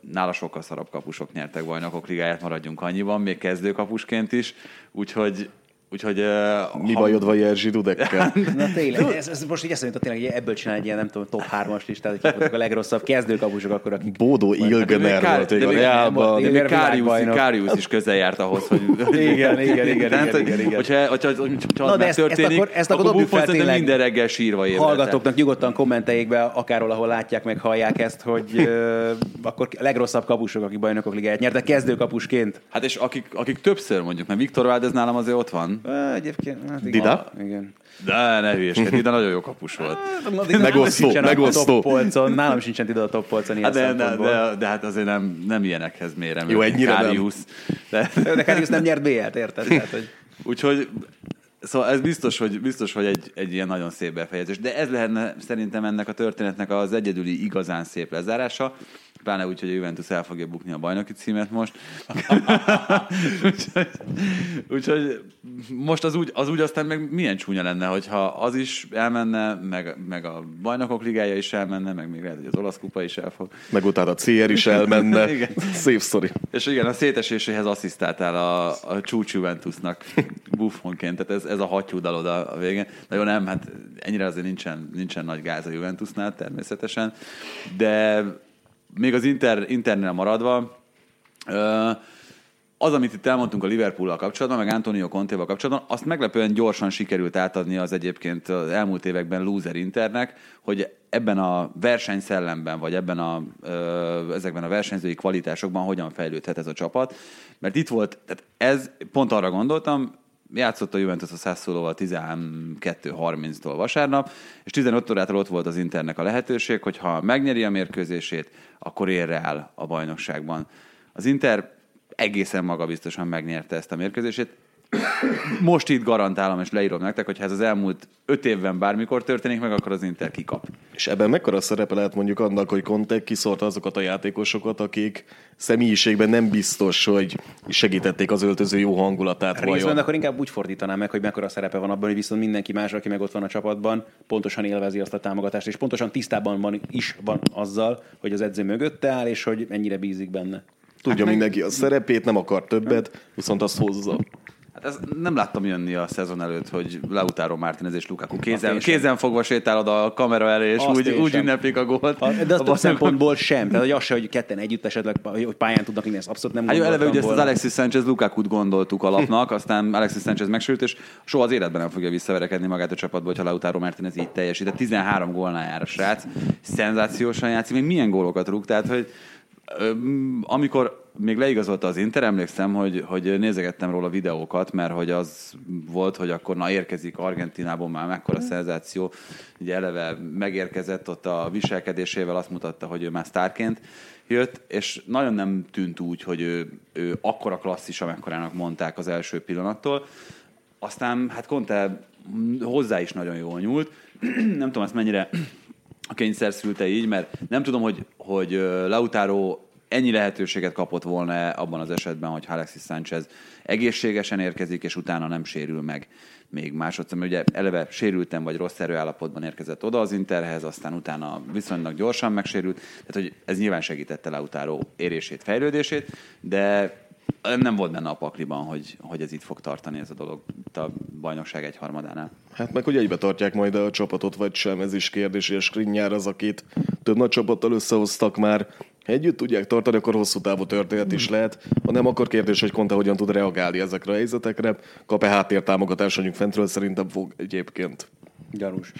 Nála sokkal szarabb kapusok nyertek bajnokok ligáját, maradjunk annyiban, még kezdőkapusként is. Úgyhogy, úgyhogy ö, Mi ha- bajod van Jerzy Dudekkel? Na tényleg, ez, ez most így eszembe jutott tényleg, hogy ebből csinálni egy ilyen, nem tudom, top 3-as listát, hogy voltak a legrosszabb kezdőkapusok, akkor akik... Bódó Ilgener volt de még a még- Reálban. De még. Káriusz is közel járt ahhoz, hogy... Igen, igen, igen, igen, igen, igen. Hogyha, hogyha, hogyha, hogyha Na, az de ezt- ezt megtörténik, akkor- ezt akkor akkor dobjuk Buffon szerintem minden reggel sírva ébred. Hallgatóknak nyugodtan kommenteljék be, akár ahol látják meg, hallják ezt, hogy akkor a legrosszabb kapusok, akik bajnokok ligáját nyertek, kezdőkapusként. Hát és akik, akik többször mondjuk, mert Viktor Valdez nálam azért ott van. Egyébként, hát igen. Dida? Igen. De ne hülyeskedj, de nagyon jó kapus volt. Megosztó, a megosztó. top polcon, nálam sincsen ide a top polcon ilyen Hát de, de, de, de, hát azért nem, nem ilyenekhez mérem. Jó, ennyire nem. Káriusz. De, De Karius nem nyert BL-t, érted? Tehát, hogy... Úgyhogy Szóval ez biztos, hogy, biztos, hogy egy, egy ilyen nagyon szép befejezés. De ez lehetne szerintem ennek a történetnek az egyedüli igazán szép lezárása, pláne úgy, hogy a Juventus el fogja bukni a bajnoki címet most. úgyhogy, úgyhogy most az úgy, az úgy aztán meg milyen csúnya lenne, hogyha az is elmenne, meg, meg a bajnokok ligája is elmenne, meg még lehet, hogy az olasz kupa is elfog. Meg utána a CR is elmenne. Igen. Szép sztori. És igen, a széteséséhez asszisztáltál a, a csúcs Juventusnak buffonként, tehát ez, ez a hattyúdal oda a végén. De jó, nem, hát ennyire azért nincsen, nincsen nagy gáz a Juventusnál természetesen, de még az Inter, Internél maradva, az, amit itt elmondtunk a Liverpool-al kapcsolatban, meg Antonio Conte-val kapcsolatban, azt meglepően gyorsan sikerült átadni az egyébként az elmúlt években loser Internek, hogy ebben a versenyszellemben, vagy ebben a, ezekben a versenyzői kvalitásokban hogyan fejlődhet ez a csapat. Mert itt volt, tehát ez, pont arra gondoltam, játszott a Juventus a Sassuolóval 12-30-tól vasárnap, és 15 órától ott volt az Internek a lehetőség, hogy ha megnyeri a mérkőzését, akkor érre el a bajnokságban. Az Inter egészen magabiztosan megnyerte ezt a mérkőzését. Most itt garantálom, és leírom nektek, hogy ha ez az elmúlt öt évben bármikor történik meg, akkor az Inter kikap. És ebben mekkora szerepe lehet mondjuk annak, hogy Conte kiszórta azokat a játékosokat, akik személyiségben nem biztos, hogy segítették az öltöző jó hangulatát. Részben vajon. akkor inkább úgy fordítanám meg, hogy mekkora szerepe van abban, hogy viszont mindenki más, aki meg ott van a csapatban, pontosan élvezi azt a támogatást, és pontosan tisztában van is van azzal, hogy az edző mögötte áll, és hogy ennyire bízik benne. Tudja mindenki a szerepét, nem akar többet, viszont azt hozza. Hát ez nem láttam jönni a szezon előtt, hogy Lautaro Martinez és Lukaku kézen, kézen fogva sétál oda a kamera elé, és Azt úgy, úgy ünneplik a gólt. A, de az A szempontból sem. Tehát, hogy az se, hogy ketten együtt esetleg, hogy pályán tudnak lenni, ezt abszolút nem Hát jó, eleve ugye ezt az. Alexis Sanchez Lukaku-t gondoltuk alapnak, aztán Alexis Sanchez megsült, és soha az életben nem fogja visszaverekedni magát a csapatba, hogyha Lautaro Martinez így teljesít. 13 gólnál jár a srác, szenzációsan játszik, még milyen gólokat rúg, tehát hogy amikor még leigazolta az Inter, emlékszem, hogy, hogy nézegettem róla videókat, mert hogy az volt, hogy akkor na érkezik Argentinából már mekkora szenzáció, ugye eleve megérkezett ott a viselkedésével, azt mutatta, hogy ő már sztárként jött, és nagyon nem tűnt úgy, hogy ő, ő akkora klasszis, amekkorának mondták az első pillanattól. Aztán hát Conte mm, hozzá is nagyon jól nyúlt. nem tudom, ezt mennyire kényszer szülte így, mert nem tudom, hogy, hogy Lautaro ennyi lehetőséget kapott volna abban az esetben, hogy Alexis Sanchez egészségesen érkezik, és utána nem sérül meg még másodszor, mert ugye eleve sérültem, vagy rossz erőállapotban érkezett oda az Interhez, aztán utána viszonylag gyorsan megsérült, tehát hogy ez nyilván segítette Lautaro érését, fejlődését, de nem volt benne a pakliban, hogy, hogy ez itt fog tartani ez a dolog itt a bajnokság egyharmadánál. Hát meg hogy egybe tartják majd a csapatot, vagy sem, ez is kérdés, és Skriniar az, akit több nagy csapattal összehoztak már. Együtt tudják tartani, akkor hosszú távú történet is lehet. Ha nem, akkor kérdés, hogy Conte hogyan tud reagálni ezekre a helyzetekre. Kap-e háttértámogatást mondjuk fentről, szerintem fog egyébként. Gyanús.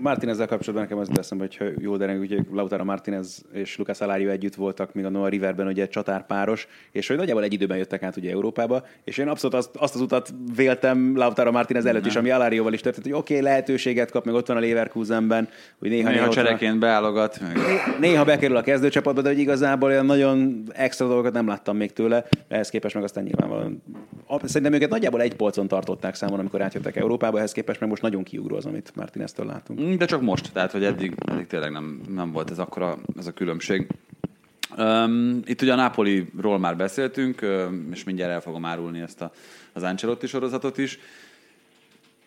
Martinezzel kapcsolatban nekem az eszembe, hogy jó, de ugye Lautaro Martinez és Lucas Alario együtt voltak, míg a Noah Riverben ugye csatárpáros, és hogy nagyjából egy időben jöttek át ugye Európába, és én abszolút azt, azt az utat véltem Lautaro Martinez előtt is, ami Alarioval is történt, hogy oké, okay, lehetőséget kap, meg ott van a Leverkusenben, hogy néha, néha, Néha csereként beállogat, meg néha bekerül a kezdőcsapatba, de hogy igazából olyan nagyon extra dolgokat nem láttam még tőle, ehhez képest meg aztán nyilvánvalóan. A- Szerintem őket nagyjából egy polcon tartották számon, amikor átjöttek Európába, ehhez képest meg most nagyon kiugró az, amit Martineztől látunk. Mm, De csak most, tehát hogy eddig, eddig tényleg nem, nem volt ez akkora ez a különbség. Um, itt ugye a Napoliról már beszéltünk, és mindjárt el fogom árulni ezt a, az Ancelotti sorozatot is.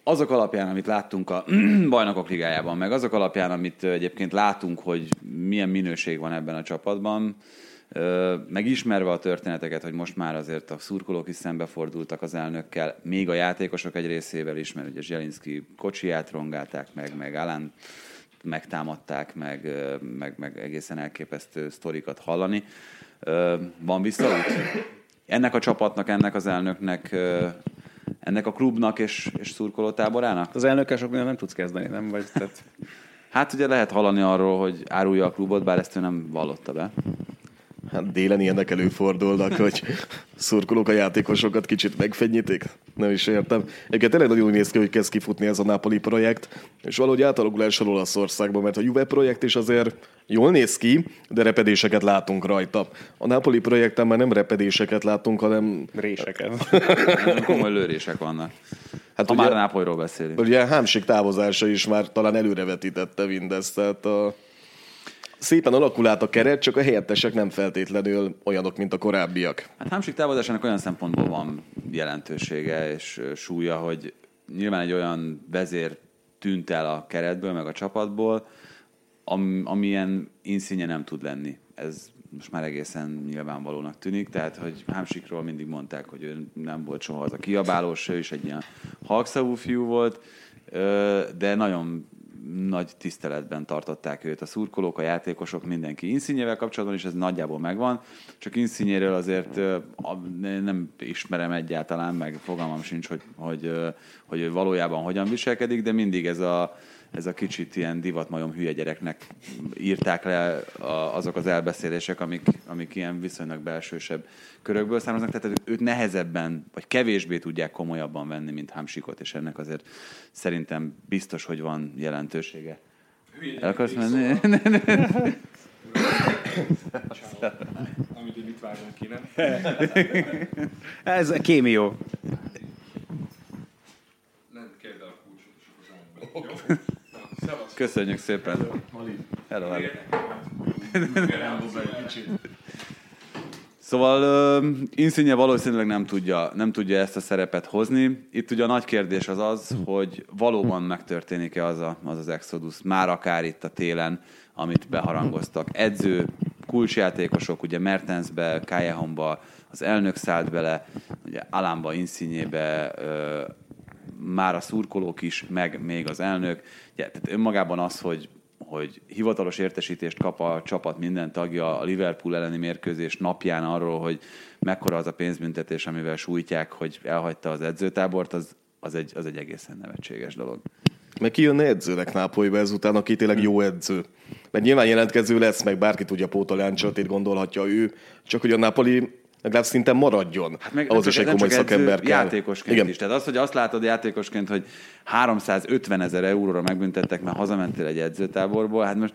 Azok alapján, amit láttunk a bajnokok ligájában, meg azok alapján, amit egyébként látunk, hogy milyen minőség van ebben a csapatban, ö, meg ismerve a történeteket, hogy most már azért a szurkolók is szembefordultak az elnökkel, még a játékosok egy részével is, mert ugye Zselinszki kocsiját rongálták meg, meg Alan megtámadták, meg, meg, meg egészen elképesztő sztorikat hallani. Van visszaút? Ennek a csapatnak, ennek az elnöknek, ennek a klubnak és, és szurkolótáborának? Az elnökkel sok mindent nem tudsz kezdeni, nem? Vagy, tehát Hát ugye lehet hallani arról, hogy árulja a klubot, bár ezt ő nem vallotta be. Hát délen ilyenek előfordulnak, hogy szurkolók a játékosokat kicsit megfenyítik. Nem is értem. Egyébként tényleg nagyon úgy néz ki, hogy kezd kifutni ez a Napoli projekt, és valahogy átalakulás Olaszországban, mert a Juve projekt is azért jól néz ki, de repedéseket látunk rajta. A Napoli projekten már nem repedéseket látunk, hanem réseket. Komoly lőrések vannak. Hát Ha ugye- már a Nápolyról beszélünk. ugye Hámsik távozása is már talán előrevetítette mindezt, tehát a szépen alakul át a keret, csak a helyettesek nem feltétlenül olyanok, mint a korábbiak. Hát Hámsik távozásának olyan szempontból van jelentősége és súlya, hogy nyilván egy olyan vezér tűnt el a keretből, meg a csapatból, am, amilyen inszínje nem tud lenni. Ez most már egészen nyilvánvalónak tűnik, tehát hogy Hámsikról mindig mondták, hogy ő nem volt soha az a kiabálós, ő is egy ilyen halkszavú fiú volt, de nagyon nagy tiszteletben tartották őt a szurkolók, a játékosok, mindenki. Inszínyével kapcsolatban is ez nagyjából megvan, csak Inszínyéről azért nem ismerem egyáltalán, meg fogalmam sincs, hogy, hogy, hogy valójában hogyan viselkedik, de mindig ez a, ez a kicsit ilyen divatmajom hülye gyereknek írták le azok az elbeszélések, amik, amik ilyen viszonylag belsősebb körökből származnak, tehát őt nehezebben, vagy kevésbé tudják komolyabban venni, mint Hamsikot, és ennek azért szerintem biztos, hogy van jelentősége. El akarsz menni? Amit itt vágunk ki, nem? Ez a kémió. Nem, el a kulcsot, és akkor zárt be. Köszönjük szépen. Hello. Szóval uh, Insigne valószínűleg nem tudja, nem tudja ezt a szerepet hozni. Itt ugye a nagy kérdés az az, hogy valóban megtörténik-e az, a, az az Exodus, már akár itt a télen, amit beharangoztak. Edző, kulcsjátékosok, ugye Mertensbe, Kajehomba, az elnök szállt bele, ugye Alánba, Insignébe, uh, már a szurkolók is, meg még az elnök. Ja, tehát önmagában az, hogy, hogy hivatalos értesítést kap a csapat minden tagja a Liverpool elleni mérkőzés napján arról, hogy mekkora az a pénzbüntetés, amivel sújtják, hogy elhagyta az edzőtábort, az, az, egy, az egy egészen nevetséges dolog. Meg ki jönne edzőnek Nápolyba ezután, aki tényleg jó edző. Mert nyilván jelentkező lesz, meg bárki tudja pótolni, gondolhatja ő, csak hogy a Napoli legalább szinte maradjon. Hát meg, ahhoz is egy komoly szakember kell. Játékosként Igen. is. Tehát az, hogy azt látod játékosként, hogy 350 ezer euróra megbüntettek, mert hazamentél egy edzőtáborból, hát most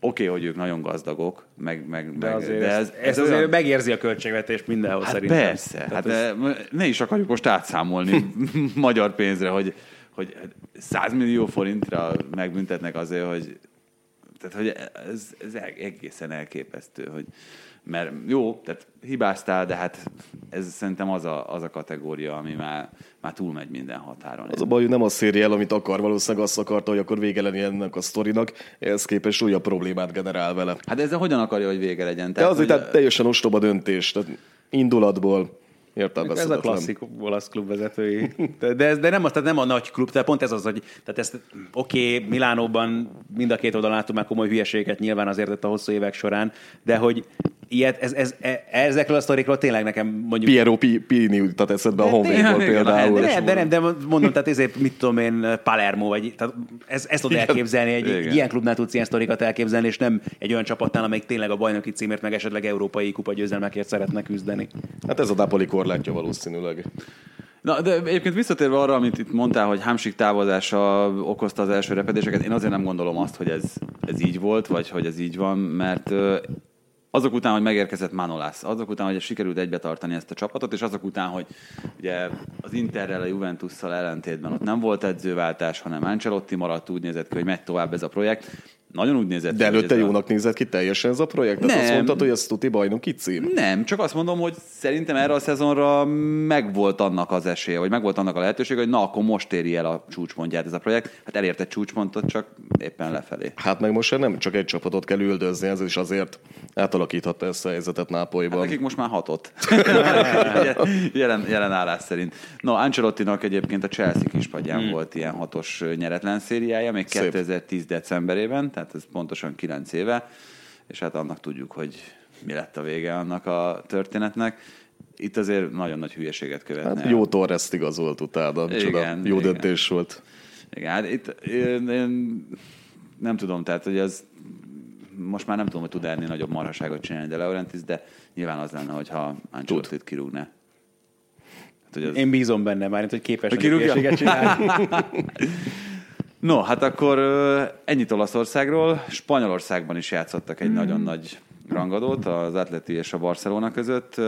oké, okay, hogy ők nagyon gazdagok, meg, meg, de, azért de ez, ez, ez azért olyan... megérzi a költségvetést mindenhol hát szerintem. Persze, Tehát hát ez... ne is akarjuk most átszámolni magyar pénzre, hogy, hogy 100 millió forintra megbüntetnek azért, hogy tehát, hogy ez, ez egészen elképesztő, hogy mert jó, tehát hibáztál, de hát ez szerintem az a, az a kategória, ami már, már túlmegy minden határon. Az a baj, hogy nem a szériel, amit akar, valószínűleg azt akarta, hogy akkor vége lenni ennek a sztorinak, ehhez képest újabb problémát generál vele. Hát ezzel hogyan akarja, hogy vége legyen? Tehát, de azért hogy... tehát teljesen ostoba döntés, tehát indulatból ez a klasszik olasz klubvezetői. De, de, ez, de nem, az, tehát nem a nagy klub, tehát pont ez az, hogy tehát ezt, oké, okay, Milánóban mind a két oldalon láttunk már komoly hülyeséget nyilván azért a hosszú évek során, de hogy ilyet, ez, ez, ez, ezekről a sztorikról tényleg nekem mondjuk... Piero Pini jutott eszedbe a Honvédból például. De, de, nem, de mondom, tehát ezért mit tudom én, Palermo, vagy tehát ez, ezt tudod elképzelni, egy, egy ilyen klubnál tudsz ilyen sztorikat elképzelni, és nem egy olyan csapatnál, amelyik tényleg a bajnoki címért, meg esetleg európai kupa győzelmekért szeretne küzdeni. Hát ez a Napoli korlátja valószínűleg. Na, de egyébként visszatérve arra, amit itt mondtál, hogy Hámsik távozása okozta az első repedéseket, én azért nem gondolom azt, hogy ez, ez így volt, vagy hogy ez így van, mert azok után, hogy megérkezett Manolász, azok után, hogy sikerült egybe tartani ezt a csapatot, és azok után, hogy ugye az Interrel, a Juventusszal ellentétben ott nem volt edzőváltás, hanem Ancelotti maradt, úgy nézett ki, hogy megy tovább ez a projekt nagyon úgy nézett De előtte ez jónak a... nézett ki teljesen ez a projekt? Nem. azt mondtad, hogy ez tuti bajnoki cím? Nem, csak azt mondom, hogy szerintem erre a szezonra megvolt annak az esélye, vagy megvolt annak a lehetőség, hogy na, akkor most éri el a csúcspontját ez a projekt. Hát elérte csúcspontot, csak éppen lefelé. Hát meg most nem csak egy csapatot kell üldözni, ez is azért átalakíthatta ezt a helyzetet Nápolyban. Hát nekik most már hatot. jelen, jelen állás szerint. No, Ancelottinak egyébként a Chelsea kispadján hmm. volt ilyen hatos nyeretlen szériája, még Szép. 2010 decemberében, tehát ez pontosan 9 éve, és hát annak tudjuk, hogy mi lett a vége annak a történetnek. Itt azért nagyon nagy hülyeséget követne. Hát jó Torres igazolt utána, igen, csoda, jó igen. döntés volt. Igen, hát itt én, én nem tudom, tehát hogy ez most már nem tudom, hogy tud ennél nagyobb marhaságot csinálni de Laurentiis, de nyilván az lenne, hogyha Ancelotti-t kirúgná. Hát, hogy az... Én bízom benne már, hogy képes a hülyeséget csinálni. No, hát akkor ennyit Olaszországról. Spanyolországban is játszottak egy mm. nagyon nagy rangadót az Atleti és a Barcelona között.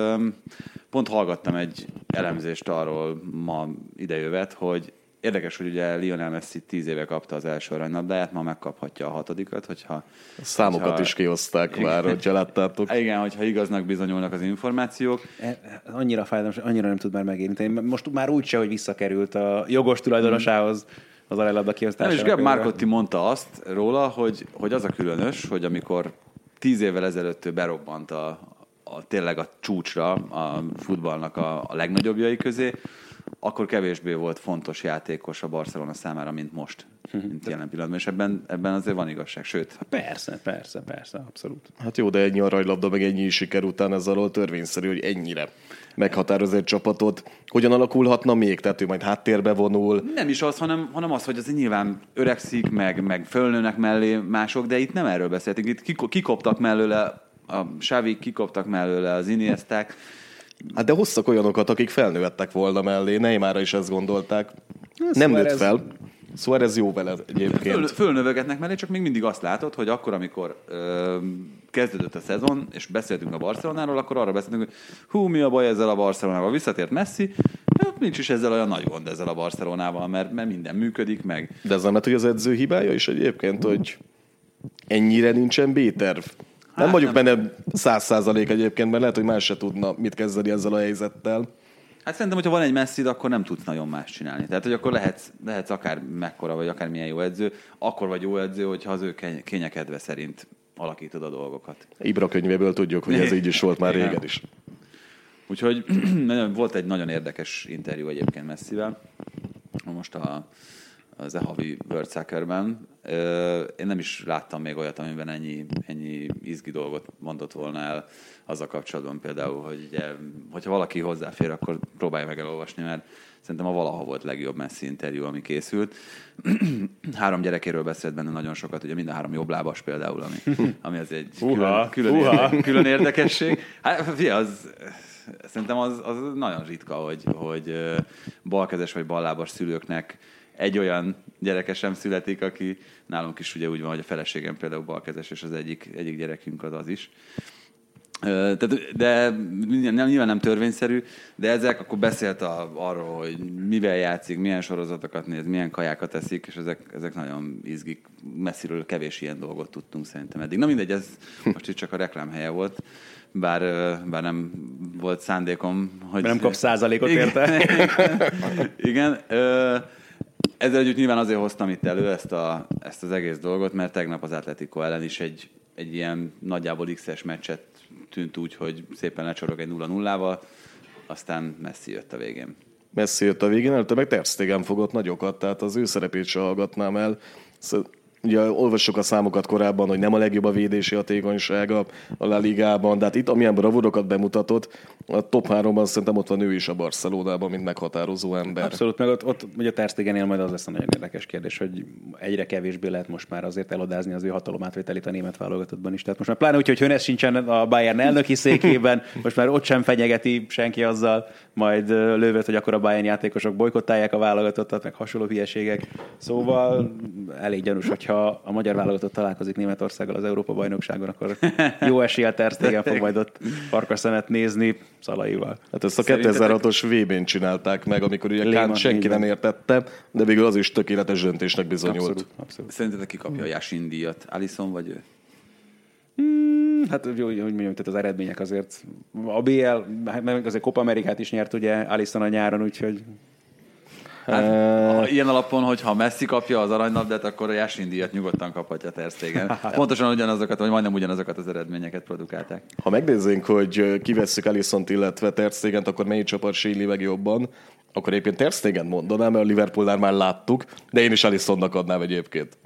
Pont hallgattam egy elemzést arról ma idejövet, hogy Érdekes, hogy ugye Lionel Messi tíz éve kapta az első aranylabdáját, ma megkaphatja a hatodikat, hogyha... A számokat hogyha- is kihozták Igen. már, hogyha láttátok. Igen, hogyha igaznak bizonyulnak az információk. E- Annyira fájdalmas, annyira nem tud már megérinteni. Most már úgy se, hogy visszakerült a jogos tulajdonosához az arelabda Nem, kiosztására. és Gab Marcotti mondta azt róla, hogy, hogy az a különös, hogy amikor tíz évvel ezelőtt ő berobbant a, a, tényleg a csúcsra a futballnak a, a legnagyobbjai közé, akkor kevésbé volt fontos játékos a Barcelona számára, mint most, mint jelen pillanatban. És ebben, ebben azért van igazság. Sőt, Persze, persze, persze, abszolút. Hát jó, de ennyi aranylabda, meg ennyi siker után ez alól törvényszerű, hogy ennyire meghatároz egy csapatot. Hogyan alakulhatna még? Tehát ő majd háttérbe vonul. Nem is az, hanem, hanem az, hogy az nyilván öregszik, meg, meg fölnőnek mellé mások, de itt nem erről beszéltünk. Itt kiko- kikoptak mellőle, a Sávi kikoptak mellőle az Iniesták. Hát de hoztak olyanokat, akik felnőttek volna mellé. Neymarra is ezt gondolták. Nem nőtt fel. Szóval ez jó vele Föl, egyébként. fölnövegetnek mellé, csak még mindig azt látod, hogy akkor, amikor ö, kezdődött a szezon, és beszéltünk a Barcelonáról, akkor arra beszéltünk, hogy hú, mi a baj ezzel a Barcelonával, visszatért Messi, hát nincs is ezzel olyan nagy gond ezzel a Barcelonával, mert, mert minden működik, meg De ez nem lehet, hogy az edző hibája is egyébként, hogy ennyire nincsen B-terv. Nem Hát vagyok nem. benne száz százalék egyébként, mert lehet, hogy más se tudna mit kezdeni ezzel a helyzettel. Hát szerintem, hogyha van egy messzid, akkor nem tudsz nagyon más csinálni. Tehát, hogy akkor lehetsz, lehetsz akár mekkora, vagy akár milyen jó edző, akkor vagy jó edző, hogyha az ő kény- kényekedve szerint alakítod a dolgokat. Ibra könyvéből tudjuk, hogy ez így is volt már régen is. Úgyhogy volt egy nagyon érdekes interjú egyébként Messivel, most a, az Ehavi World Soccer-ben. Én nem is láttam még olyat, amiben ennyi, ennyi izgi dolgot mondott volna el azzal kapcsolatban például, hogy ugye, hogyha valaki hozzáfér, akkor próbálja meg elolvasni, mert szerintem a valaha volt legjobb Messi interjú, ami készült. három gyerekéről beszélt benne nagyon sokat, ugye mind a három jobblábas például, ami, ami az egy Húha, külön, külön, érde- külön érdekesség. Hát, fia, az, szerintem az, az nagyon ritka, hogy, hogy balkezes vagy ballábas szülőknek egy olyan gyereke sem születik, aki nálunk is ugye úgy van, hogy a feleségem például balkezes, és az egyik, egyik gyerekünk az az is. Tehát, de nem, nyilván nem törvényszerű, de ezek akkor beszélt a, arról, hogy mivel játszik, milyen sorozatokat néz, milyen kajákat eszik, és ezek, ezek nagyon izgik. Messziről kevés ilyen dolgot tudtunk szerintem eddig. Na mindegy, ez most itt csak a reklámhelye volt, bár, bár nem volt szándékom, hogy... Nem kapsz százalékot Igen. érte. Igen. Ö, ezzel együtt nyilván azért hoztam itt elő ezt, a, ezt az egész dolgot, mert tegnap az Atletico ellen is egy, egy ilyen nagyjából X-es meccset tűnt úgy, hogy szépen lecsorog egy 0-0-val, aztán Messi jött a végén. Messi jött a végén, előtte meg Ter Stegen fogott nagyokat, tehát az ő szerepét se hallgatnám el. Szóval, ugye olvassuk a számokat korábban, hogy nem a legjobb a védési hatékonysága a La Ligában, de hát itt amilyen bravúrokat bemutatott, a top 3-ban szerintem ott van ő is a Barcelonában, mint meghatározó ember. Abszolút, meg ott, ott ugye Ter Stegenél majd az lesz a nagyon érdekes kérdés, hogy egyre kevésbé lehet most már azért elodázni az ő hatalomátvételét a német válogatottban is. Tehát most már pláne úgy, hogy Hönes sincsen a Bayern elnöki székében, most már ott sem fenyegeti senki azzal, majd lővet, hogy akkor a Bayern játékosok bolykottálják a válogatottat, meg hasonló hülyeségek. Szóval elég gyanús, hogyha a magyar válogatott találkozik Németországgal az Európa bajnokságon, akkor jó eséllyel Ter Stegen fog majd ott farkas szemet nézni Szalaival. Hát ezt a Szerintetek- 2006-os VB-n csinálták meg, amikor ugye Lehmann, Kán senki nem értette, de végül az is tökéletes döntésnek bizonyult. Abszolút, abszolút. Szerintetek ki kapja a Yasin díjat? Alison vagy ő? Hát jó, hogy mondjam, tehát az eredmények azért. A BL, hát meg azért Copa Amerikát is nyert ugye Alisson a nyáron, úgyhogy Hát, ha ilyen alapon, hogy ha Messi kapja az aranylabdát, akkor a Yasin díjat nyugodtan kaphatja Ter Stegen. Pontosan ugyanazokat, vagy majdnem ugyanazokat az eredményeket produkálták. Ha megnézzünk, hogy kivesszük Alisont, illetve Ter Stegent, akkor melyik csapat síli meg jobban, akkor egyébként Ter Stegen mondanám, mert a Liverpoolnál már láttuk, de én is Alisonnak adnám egyébként.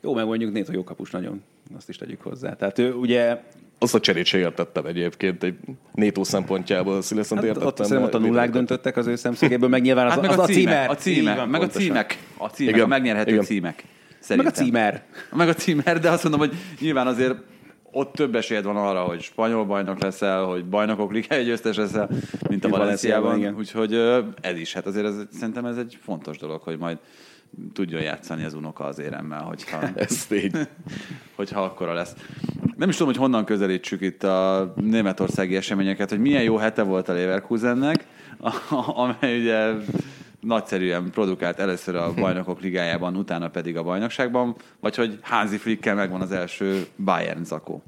jó, meg mondjuk Néto jó kapus nagyon, azt is tegyük hozzá. Tehát ő ugye Azt a cserét se értettem egyébként, egy Nétó szempontjából, Szileszont hát értettem. ott szerintem ott a nullák döntöttek az ő szemszögéből, meg nyilván az, Hát meg az a, a címek, címer. a címek, van, meg a címek, a címek, Igen, a megnyerhető igen. címek. Meg a Szerintem. címer. Meg a címer, de azt mondom, hogy nyilván azért ott több esélyed van arra, hogy spanyol bajnok leszel, hogy bajnokok ligája győztes leszel, mint a Valenciában. Valenciában, igen. Úgyhogy ez is, hát azért ez, szerintem ez egy fontos dolog, hogy majd tudjon játszani az unoka az éremmel, hogyha, Ez tény. hogyha akkora lesz. Nem is tudom, hogy honnan közelítsük itt a németországi eseményeket, hogy milyen jó hete volt a Leverkusennek, amely ugye nagyszerűen produkált először a bajnokok ligájában, utána pedig a bajnokságban, vagy hogy házi flikkel megvan az első Bayern zakó.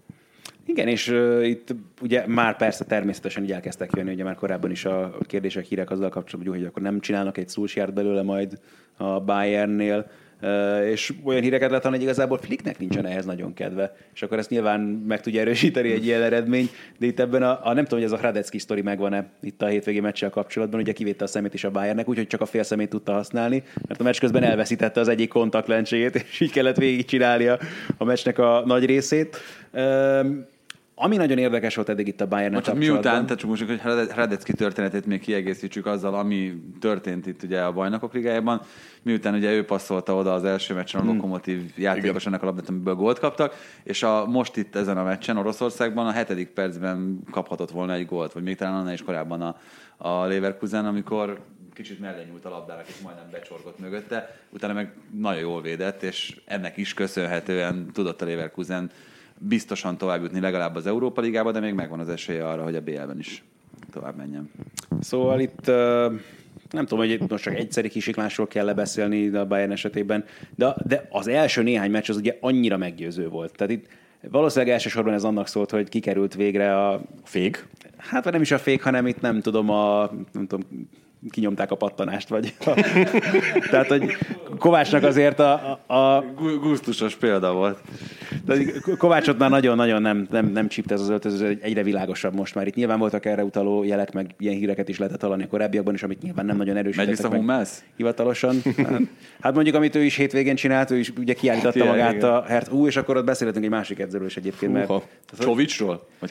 Igen, és uh, itt ugye már persze természetesen így elkezdtek jönni, ugye már korábban is a kérdések, hírek azzal kapcsolatban, hogy akkor nem csinálnak egy Solskjaer belőle majd a Bayernnél, Uh, és olyan híreket lehet hogy igazából Flicknek nincsen ehhez nagyon kedve, és akkor ezt nyilván meg tudja erősíteni egy ilyen eredmény, de itt ebben a, a nem tudom, hogy ez a Hradecki sztori megvan-e itt a hétvégi meccsel kapcsolatban, ugye kivétte a szemét is a Bayernnek, úgyhogy csak a fél szemét tudta használni, mert a meccs közben elveszítette az egyik kontaktlencségét, és így kellett végigcsinálnia a meccsnek a nagy részét. Uh, ami nagyon érdekes volt eddig itt a bayern Most miután, tehát csak most, hogy Hradecki történetét még kiegészítsük azzal, ami történt itt ugye a bajnokok ligájában, miután ugye ő passzolta oda az első meccsen a hmm. Lokomotív játékos ennek a labdát, amiből gólt kaptak, és a, most itt ezen a meccsen Oroszországban a hetedik percben kaphatott volna egy gólt, vagy még talán annál is korábban a, a Leverkusen, amikor kicsit mellé nyúlt a labdára, és majdnem becsorgott mögötte, utána meg nagyon jól védett, és ennek is köszönhetően tudott a Leverkusen biztosan tovább jutni legalább az Európa Ligába, de még megvan az esélye arra, hogy a BL-ben is tovább menjen. Szóval itt nem tudom, hogy most csak egyszeri kisiklásról kell beszélni a Bayern esetében, de, de az első néhány meccs az ugye annyira meggyőző volt. Tehát itt valószínűleg elsősorban ez annak szólt, hogy kikerült végre a fék. Hát nem is a fék, hanem itt nem tudom, a nem tudom, kinyomták a pattanást, vagy... A, tehát, hogy Kovácsnak azért a... a, a Gusztusos példa volt. De Kovácsot már nagyon-nagyon nem, nem, nem csípt ez az öltöző, egyre világosabb most már. Itt nyilván voltak erre utaló jelek, meg ilyen híreket is lehetett hallani a korábbiakban is, amit nyilván nem nagyon erősítettek Megy meg hivatalosan. Hát, mondjuk, amit ő is hétvégén csinált, ő is ugye kiállította hát, magát igen. a Hert. Ú, és akkor ott beszélhetünk egy másik edzőről is egyébként. Mert, Csovicsról? Vagy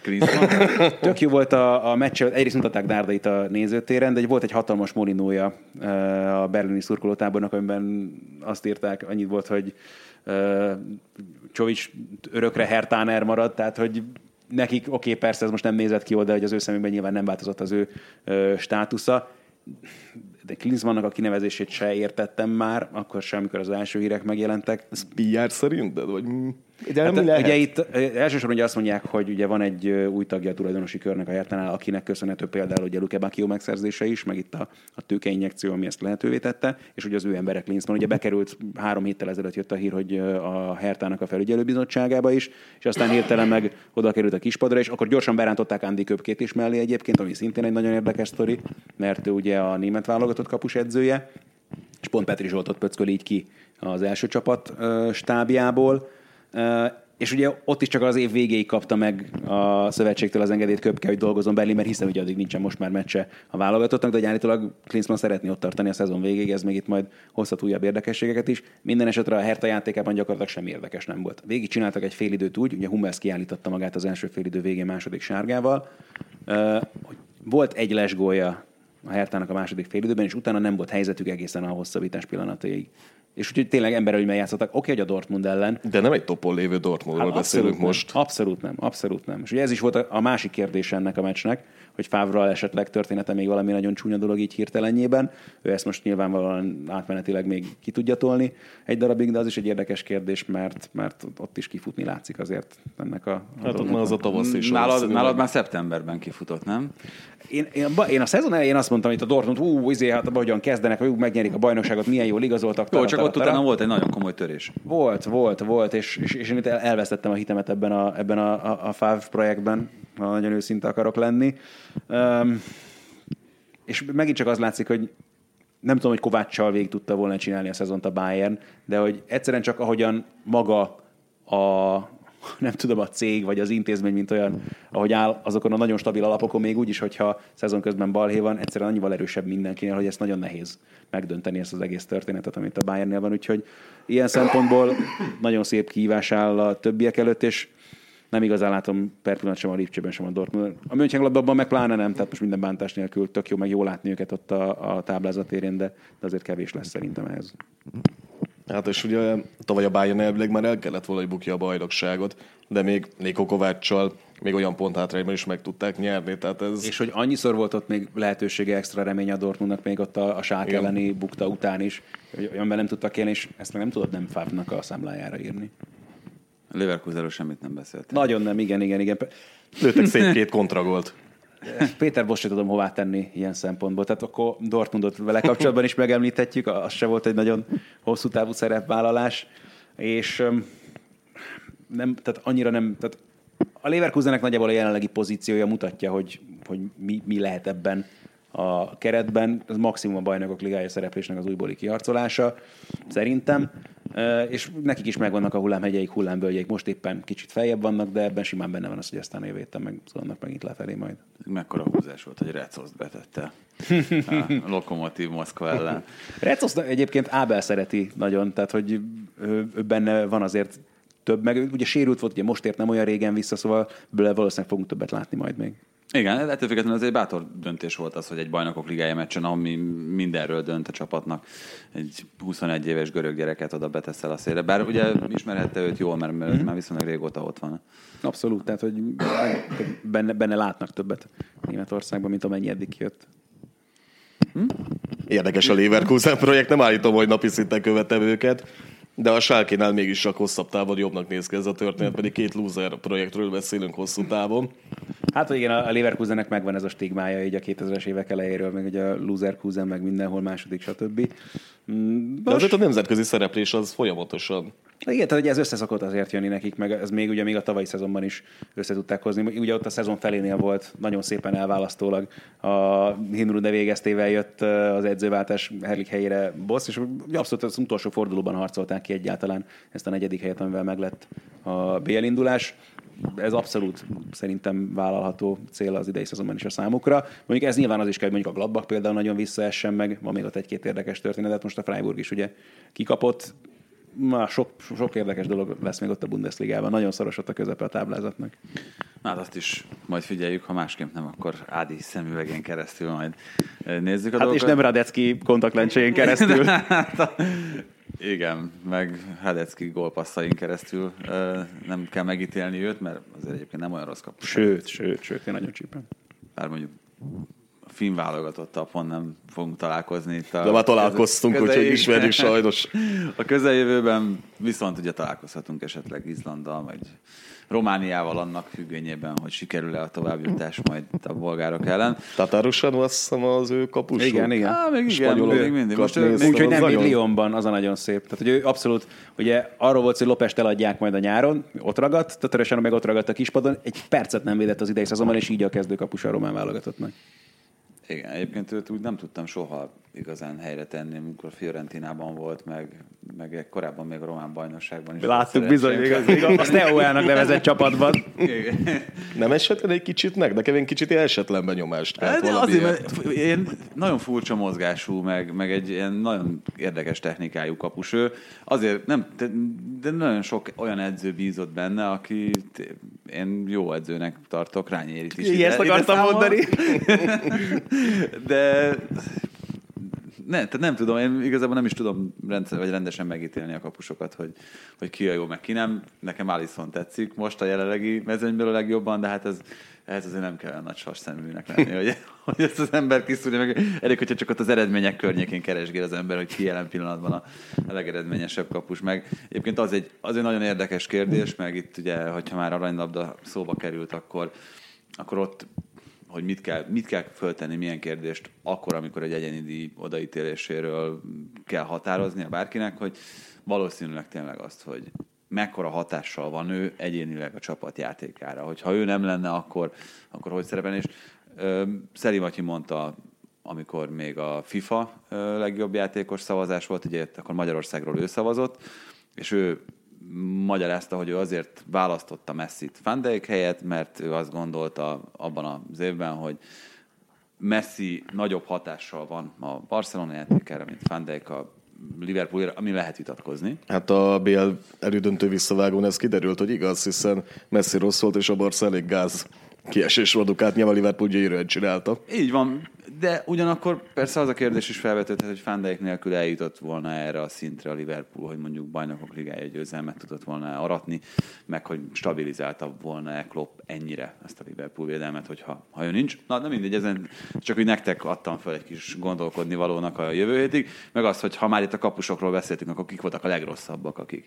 Tök jó volt a, a meccs, egyrészt mutatták Dárdait a nézőtéren, de volt egy hatalmas molinója eh, a berlini szurkolótábornak, amiben azt írták, annyit volt, hogy Csovics örökre Hertáner maradt, tehát hogy nekik, oké, okay, persze ez most nem nézett ki oda, hogy az ő szemükben nyilván nem változott az ő ö, státusza, de Klinsmannnak a kinevezését se értettem már, akkor sem, amikor az első hírek megjelentek. Ez PR szerinted? Vagy de hát, lehet? Ugye itt elsősorban ugye azt mondják, hogy ugye van egy új tagja a tulajdonosi körnek a Hertánál, akinek köszönhető például ugye Luke Bakio megszerzése is, meg itt a, a tőkeinjekció, ami ezt lehetővé tette, és ugye az ő emberek Klinsmann. Ugye bekerült három héttel ezelőtt jött a hír, hogy a Hertának a felügyelőbizottságába is, és aztán hirtelen meg oda került a kispadra, és akkor gyorsan berántották Andy Köpkét is mellé egyébként, ami szintén egy nagyon érdekes sztori, mert ugye a német válogatott kapus edzője, és pont Petri Zsoltot pöcköl így ki az első csapat stábjából és ugye ott is csak az év végéig kapta meg a szövetségtől az engedélyt Köpke, hogy dolgozom Berlin, mert hiszem, hogy addig nincsen most már meccse a válogatottnak, de hogy állítólag Klinsmann szeretné ott tartani a szezon végéig, ez még itt majd hozhat újabb érdekességeket is. Minden esetre a Hertha játékában gyakorlatilag semmi érdekes nem volt. Végig csináltak egy félidőt úgy, ugye Hummels kiállította magát az első félidő végén második sárgával, volt egy lesgója a Hertának a második félidőben, és utána nem volt helyzetük egészen a hosszabbítás pillanatáig. És úgyhogy tényleg emberelőnyben játszottak. Oké, okay, hogy a Dortmund ellen. De nem egy topon lévő Dortmundról hát beszélünk nem, most. Abszolút nem, abszolút nem. És ugye ez is volt a, a másik kérdés ennek a meccsnek, hogy Fávral esetleg története még valami nagyon csúnya dolog így hirtelenjében. Ő ezt most nyilvánvalóan átmenetileg még ki tudja tolni egy darabig, de az is egy érdekes kérdés, mert, mert ott is kifutni látszik azért ennek a... Hát ott már az a tavasz is. Nálad, nálad már szeptemberben kifutott, nem? Én, én, én, a szezon elején azt mondtam, hogy a Dortmund, ú, izé, hát hogyan kezdenek, hogy megnyerik a bajnokságot, milyen jól igazoltak. Jó, csak ott utána volt egy nagyon komoly törés. Volt, volt, volt, és, és, és én itt elvesztettem a hitemet ebben a, ebben a, a, a Five projektben, ha nagyon őszinte akarok lenni. Um, és megint csak az látszik, hogy nem tudom, hogy Kovácssal végig tudta volna csinálni a szezont a Bayern, de hogy egyszerűen csak ahogyan maga a, nem tudom, a cég vagy az intézmény, mint olyan, ahogy áll azokon a nagyon stabil alapokon, még úgy is, hogyha szezon közben balhé van, egyszerűen annyival erősebb mindenkinél, hogy ezt nagyon nehéz megdönteni ezt az egész történetet, amit a Bayernnél van. Úgyhogy ilyen szempontból nagyon szép kihívás áll a többiek előtt, és nem igazán látom per pillanat sem a Lipcsében, sem a Dortmund. A Mönchengladbachban meg pláne nem, tehát most minden bántás nélkül tök jó, meg jó látni őket ott a, a táblázatérén, de, de azért kevés lesz szerintem ehhez. Hát és ugye tavaly a Bayern elvileg már el kellett volna, hogy bukja a bajnokságot, de még Niko Kováccsal még olyan pont hátrányban is meg tudták nyerni. Tehát ez... És hogy annyiszor volt ott még lehetősége, extra remény a Dortmundnak még ott a, a sák elleni bukta után is, hogy olyanben nem tudtak élni, és ezt meg nem tudod nem Favnak a számlájára írni. A Leverkusenről semmit nem beszélt. Nagyon nem, igen, igen, igen. Lőttek szép két kontragolt. Péter Bosz tudom hová tenni ilyen szempontból. Tehát akkor Dortmundot vele kapcsolatban is megemlíthetjük, az se volt egy nagyon hosszú távú szerepvállalás, és nem, tehát annyira nem, tehát a Leverkusennek nagyjából a jelenlegi pozíciója mutatja, hogy, hogy mi, mi lehet ebben a keretben. Ez maximum a bajnokok ligája szereplésnek az újbóli kiharcolása, szerintem. És nekik is megvannak a hullámhegyeik, hullámbölgyeik. Most éppen kicsit feljebb vannak, de ebben simán benne van az, hogy aztán jövő héten meg szólnak megint lefelé majd. Mekkora húzás volt, hogy Recoszt betette a Lokomotív Moszkva ellen. Recos egyébként Ábel szereti nagyon, tehát hogy benne van azért több, meg ugye sérült volt, ugye most ért nem olyan régen vissza, szóval bőle valószínűleg fogunk többet látni majd még. Igen, ettől függetlenül ez egy bátor döntés volt az, hogy egy bajnokok ligája meccsen, ami mindenről dönt a csapatnak, egy 21 éves görög gyereket oda beteszel a szélre. Bár ugye ismerhette őt jól, mert, mert már viszonylag régóta ott van. Abszolút, tehát hogy benne, benne látnak többet Németországban, mint amennyi eddig kijött. Érdekes a Leverkusen projekt, nem állítom, hogy napi szinten követem őket, de a Schalke-nál mégis csak hosszabb távon jobbnak néz ki ez a történet, pedig két loser projektről beszélünk hosszú távon. Hát, igen, a Leverkusennek megvan ez a stigmája így a 2000-es évek elejéről, meg ugye a Loserkusen, meg mindenhol második, stb. De azért a nemzetközi szereplés az folyamatosan. Igen, tehát hogy ez össze szokott azért jönni nekik, meg ez még ugye még a tavalyi szezonban is össze tudták hozni. Ugye ott a szezon felénél volt nagyon szépen elválasztólag a Hinrunde végeztével jött az edzőváltás Herlik helyére Bosz, és ugye abszolút az utolsó fordulóban harcolták ki egyáltalán ezt a negyedik helyet, amivel meglett a BL indulás. Ez abszolút szerintem vállalható cél az idei szezonban is a számukra. Mondjuk ez nyilván az is kell, hogy mondjuk a Gladbach például nagyon visszaessen meg, van még ott egy-két érdekes történet, most a Freiburg is ugye kikapott, Ma sok, sok érdekes dolog lesz még ott a Bundesligában. Nagyon szoros ott a közepe a táblázatnak. Na, hát azt is majd figyeljük, ha másképp nem, akkor Ádi szemüvegén keresztül majd eh, nézzük a Hát és dolgokat. nem Radecki kontaktlencséjén keresztül. Igen, meg Hadecki gólpasszain keresztül ö, nem kell megítélni őt, mert azért egyébként nem olyan rossz kapus. Sőt, sőt, sőt, én nagyon csípem. Bár mondjuk a film válogatottal pont nem fogunk találkozni. Itt a De már találkoztunk, köze- úgyhogy ismerjük sajnos. A közeljövőben viszont ugye találkozhatunk esetleg Izlanddal, vagy Romániával annak függvényében, hogy sikerül-e a továbbjutás majd a bolgárok ellen. Tatárosan azt hiszem az ő kapus. Igen, igen. Á, még igen, még mindig. Most Úgyhogy nem, nagyon- Lyonban, az a nagyon szép. Tehát, hogy ő abszolút, ugye arról volt, hogy Lopest eladják majd a nyáron, ott ragadt, Tatarosano meg ott ragadt a kispadon, egy percet nem védett az idei szezonban, és így a kezdőkapus a román válogatottnak. Igen, egyébként őt úgy nem tudtam soha igazán helyre tenni, amikor Fiorentinában volt, meg, meg korábban még a román bajnokságban is. Láttuk bizony, még az, a Steaua-nak nevezett csapatban. Igen. Nem esetlen egy kicsit meg? Nekem egy kicsit esetlen benyomást kelt Hát azért, mert én nagyon furcsa mozgású, meg, meg egy ilyen nagyon érdekes technikájú kapus ő. Azért nem, de, nagyon sok olyan edző bízott benne, aki én jó edzőnek tartok, Rányérit is. Ezt akartam mondani. De ne, tehát nem tudom, én igazából nem is tudom rendszer, vagy rendesen megítélni a kapusokat, hogy, hogy ki a jó, meg ki nem. Nekem Alisson tetszik most a jelenlegi mezőnyből a legjobban, de hát ez, ehhez azért nem kell nagy sas szeműnek lenni, hogy, hogy ezt az ember kiszúrja meg. Elég, hogyha csak ott az eredmények környékén keresgél az ember, hogy ki jelen pillanatban a, a legeredményesebb kapus. Meg egyébként az egy, az egy nagyon érdekes kérdés, meg itt ugye, hogyha már aranylabda szóba került, akkor, akkor ott hogy mit kell, mit kell föltenni, milyen kérdést akkor, amikor egy egyéni díj odaítéléséről kell határozni a bárkinek, hogy valószínűleg tényleg azt, hogy mekkora hatással van ő egyénileg a csapat játékára. Hogyha ő nem lenne, akkor, akkor hogy szerepelne. És ö, Szeli Matyi mondta, amikor még a FIFA legjobb játékos szavazás volt, ugye akkor Magyarországról ő szavazott, és ő magyarázta, hogy ő azért választotta Messi-t Van Dijk helyett, mert ő azt gondolta abban az évben, hogy Messi nagyobb hatással van a Barcelona játékára, mint Van Dijk a Liverpoolra, ami lehet vitatkozni. Hát a BL erődöntő visszavágón ez kiderült, hogy igaz, hiszen Messi rossz volt, és a Barca elég gáz kiesés produkált, nyilván Liverpool gyönyörűen csinálta. Így van, De ugyanakkor persze az a kérdés is felvetődhet, hogy Fandijk nélkül eljutott volna erre a szintre a Liverpool, hogy mondjuk bajnokok ligája győzelmet tudott volna aratni, meg hogy stabilizálta volna-e Klopp ennyire ezt a Liverpool védelmet, hogyha ha ő nincs. Na, de mindegy, ezen csak úgy nektek adtam fel egy kis gondolkodni valónak a jövő hétig, meg az, hogy ha már itt a kapusokról beszéltünk, akkor kik voltak a legrosszabbak, akik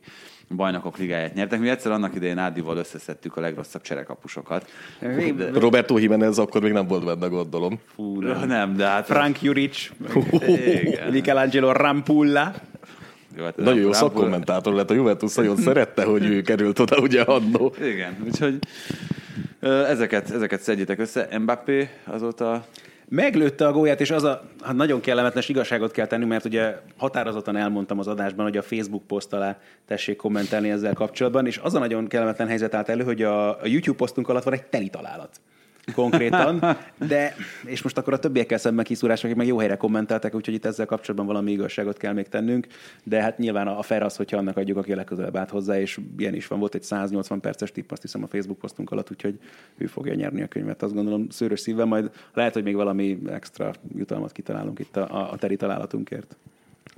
bajnokok ligáját nyertek. Mi egyszer annak idején Ádival összeszedtük a legrosszabb cserekapusokat. De, Roberto Jimenez akkor még nem volt benne, gondolom. Fú, nem. Nem, de hát... Frank Juric. Michelangelo Rampulla. Jó, hát Nagyon jó szakkommentátor lett a Juventus, nagyon szerette, hogy ő került oda ugye annó. Igen, úgyhogy ezeket, ezeket szedjétek össze. Mbappé azóta Meglőtte a gólját, és az a hát nagyon kellemetlen igazságot kell tenni, mert ugye határozottan elmondtam az adásban, hogy a Facebook poszt alá tessék kommentelni ezzel kapcsolatban, és az a nagyon kellemetlen helyzet állt elő, hogy a, a YouTube posztunk alatt van egy teli találat konkrétan, de, és most akkor a többiekkel szemben kiszúrás, akik meg jó helyre kommenteltek, úgyhogy itt ezzel kapcsolatban valami igazságot kell még tennünk, de hát nyilván a, a fair az, hogyha annak adjuk, aki a legközelebb állt hozzá, és ilyen is van, volt egy 180 perces tipp, azt hiszem a Facebook posztunk alatt, úgyhogy ő fogja nyerni a könyvet, azt gondolom szőrös szívvel, majd lehet, hogy még valami extra jutalmat kitalálunk itt a, a, teri találatunkért.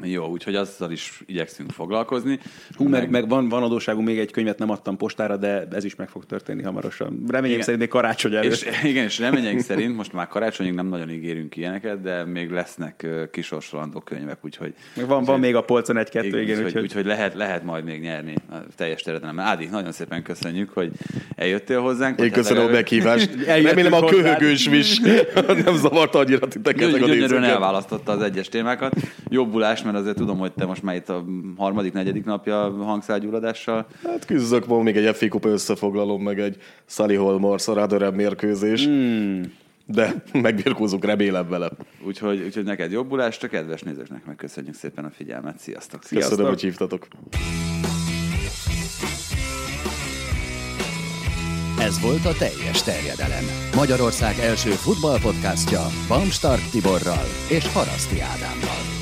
Jó, úgyhogy azzal is igyekszünk foglalkozni. Hú, meg, meg van, van adóságú, még egy könyvet nem adtam postára, de ez is meg fog történni hamarosan. Reményem Igen. szerint még karácsony előtt. És, igen, és reményeink szerint most már karácsonyig nem nagyon ígérünk ilyeneket, de még lesznek kisorsolandó könyvek, úgyhogy... Meg van, van még a polcon egy-kettő, Igen, igen, úgyhogy, úgyhogy, úgyhogy lehet, lehet majd még nyerni a teljes terjedelemmel. Ádi, nagyon szépen köszönjük, hogy eljöttél hozzánk. Én köszönöm a meghívást. Remélem a köhögős is nem zavarta annyira titeket. Gyönyörűen elválasztotta az egyes témákat. Jobbulás, mert azért tudom, hogy te most már itt a harmadik, negyedik napja hangszálgyulladással. Hát küzdök, van még egy FA Kupa összefoglalom, meg egy Sully Holmors a Rotherham mérkőzés. Hmm. De megbirkózunk, remélem vele. Úgyhogy, úgyhogy neked jobbulást, a kedves nézőknek megköszönjük szépen a figyelmet. Sziasztok! Köszönöm, hogy hívtatok. Ez volt a teljes terjedelem. Magyarország első futballpodcastja Bamstark Tiborral és Haraszti Ádámmal.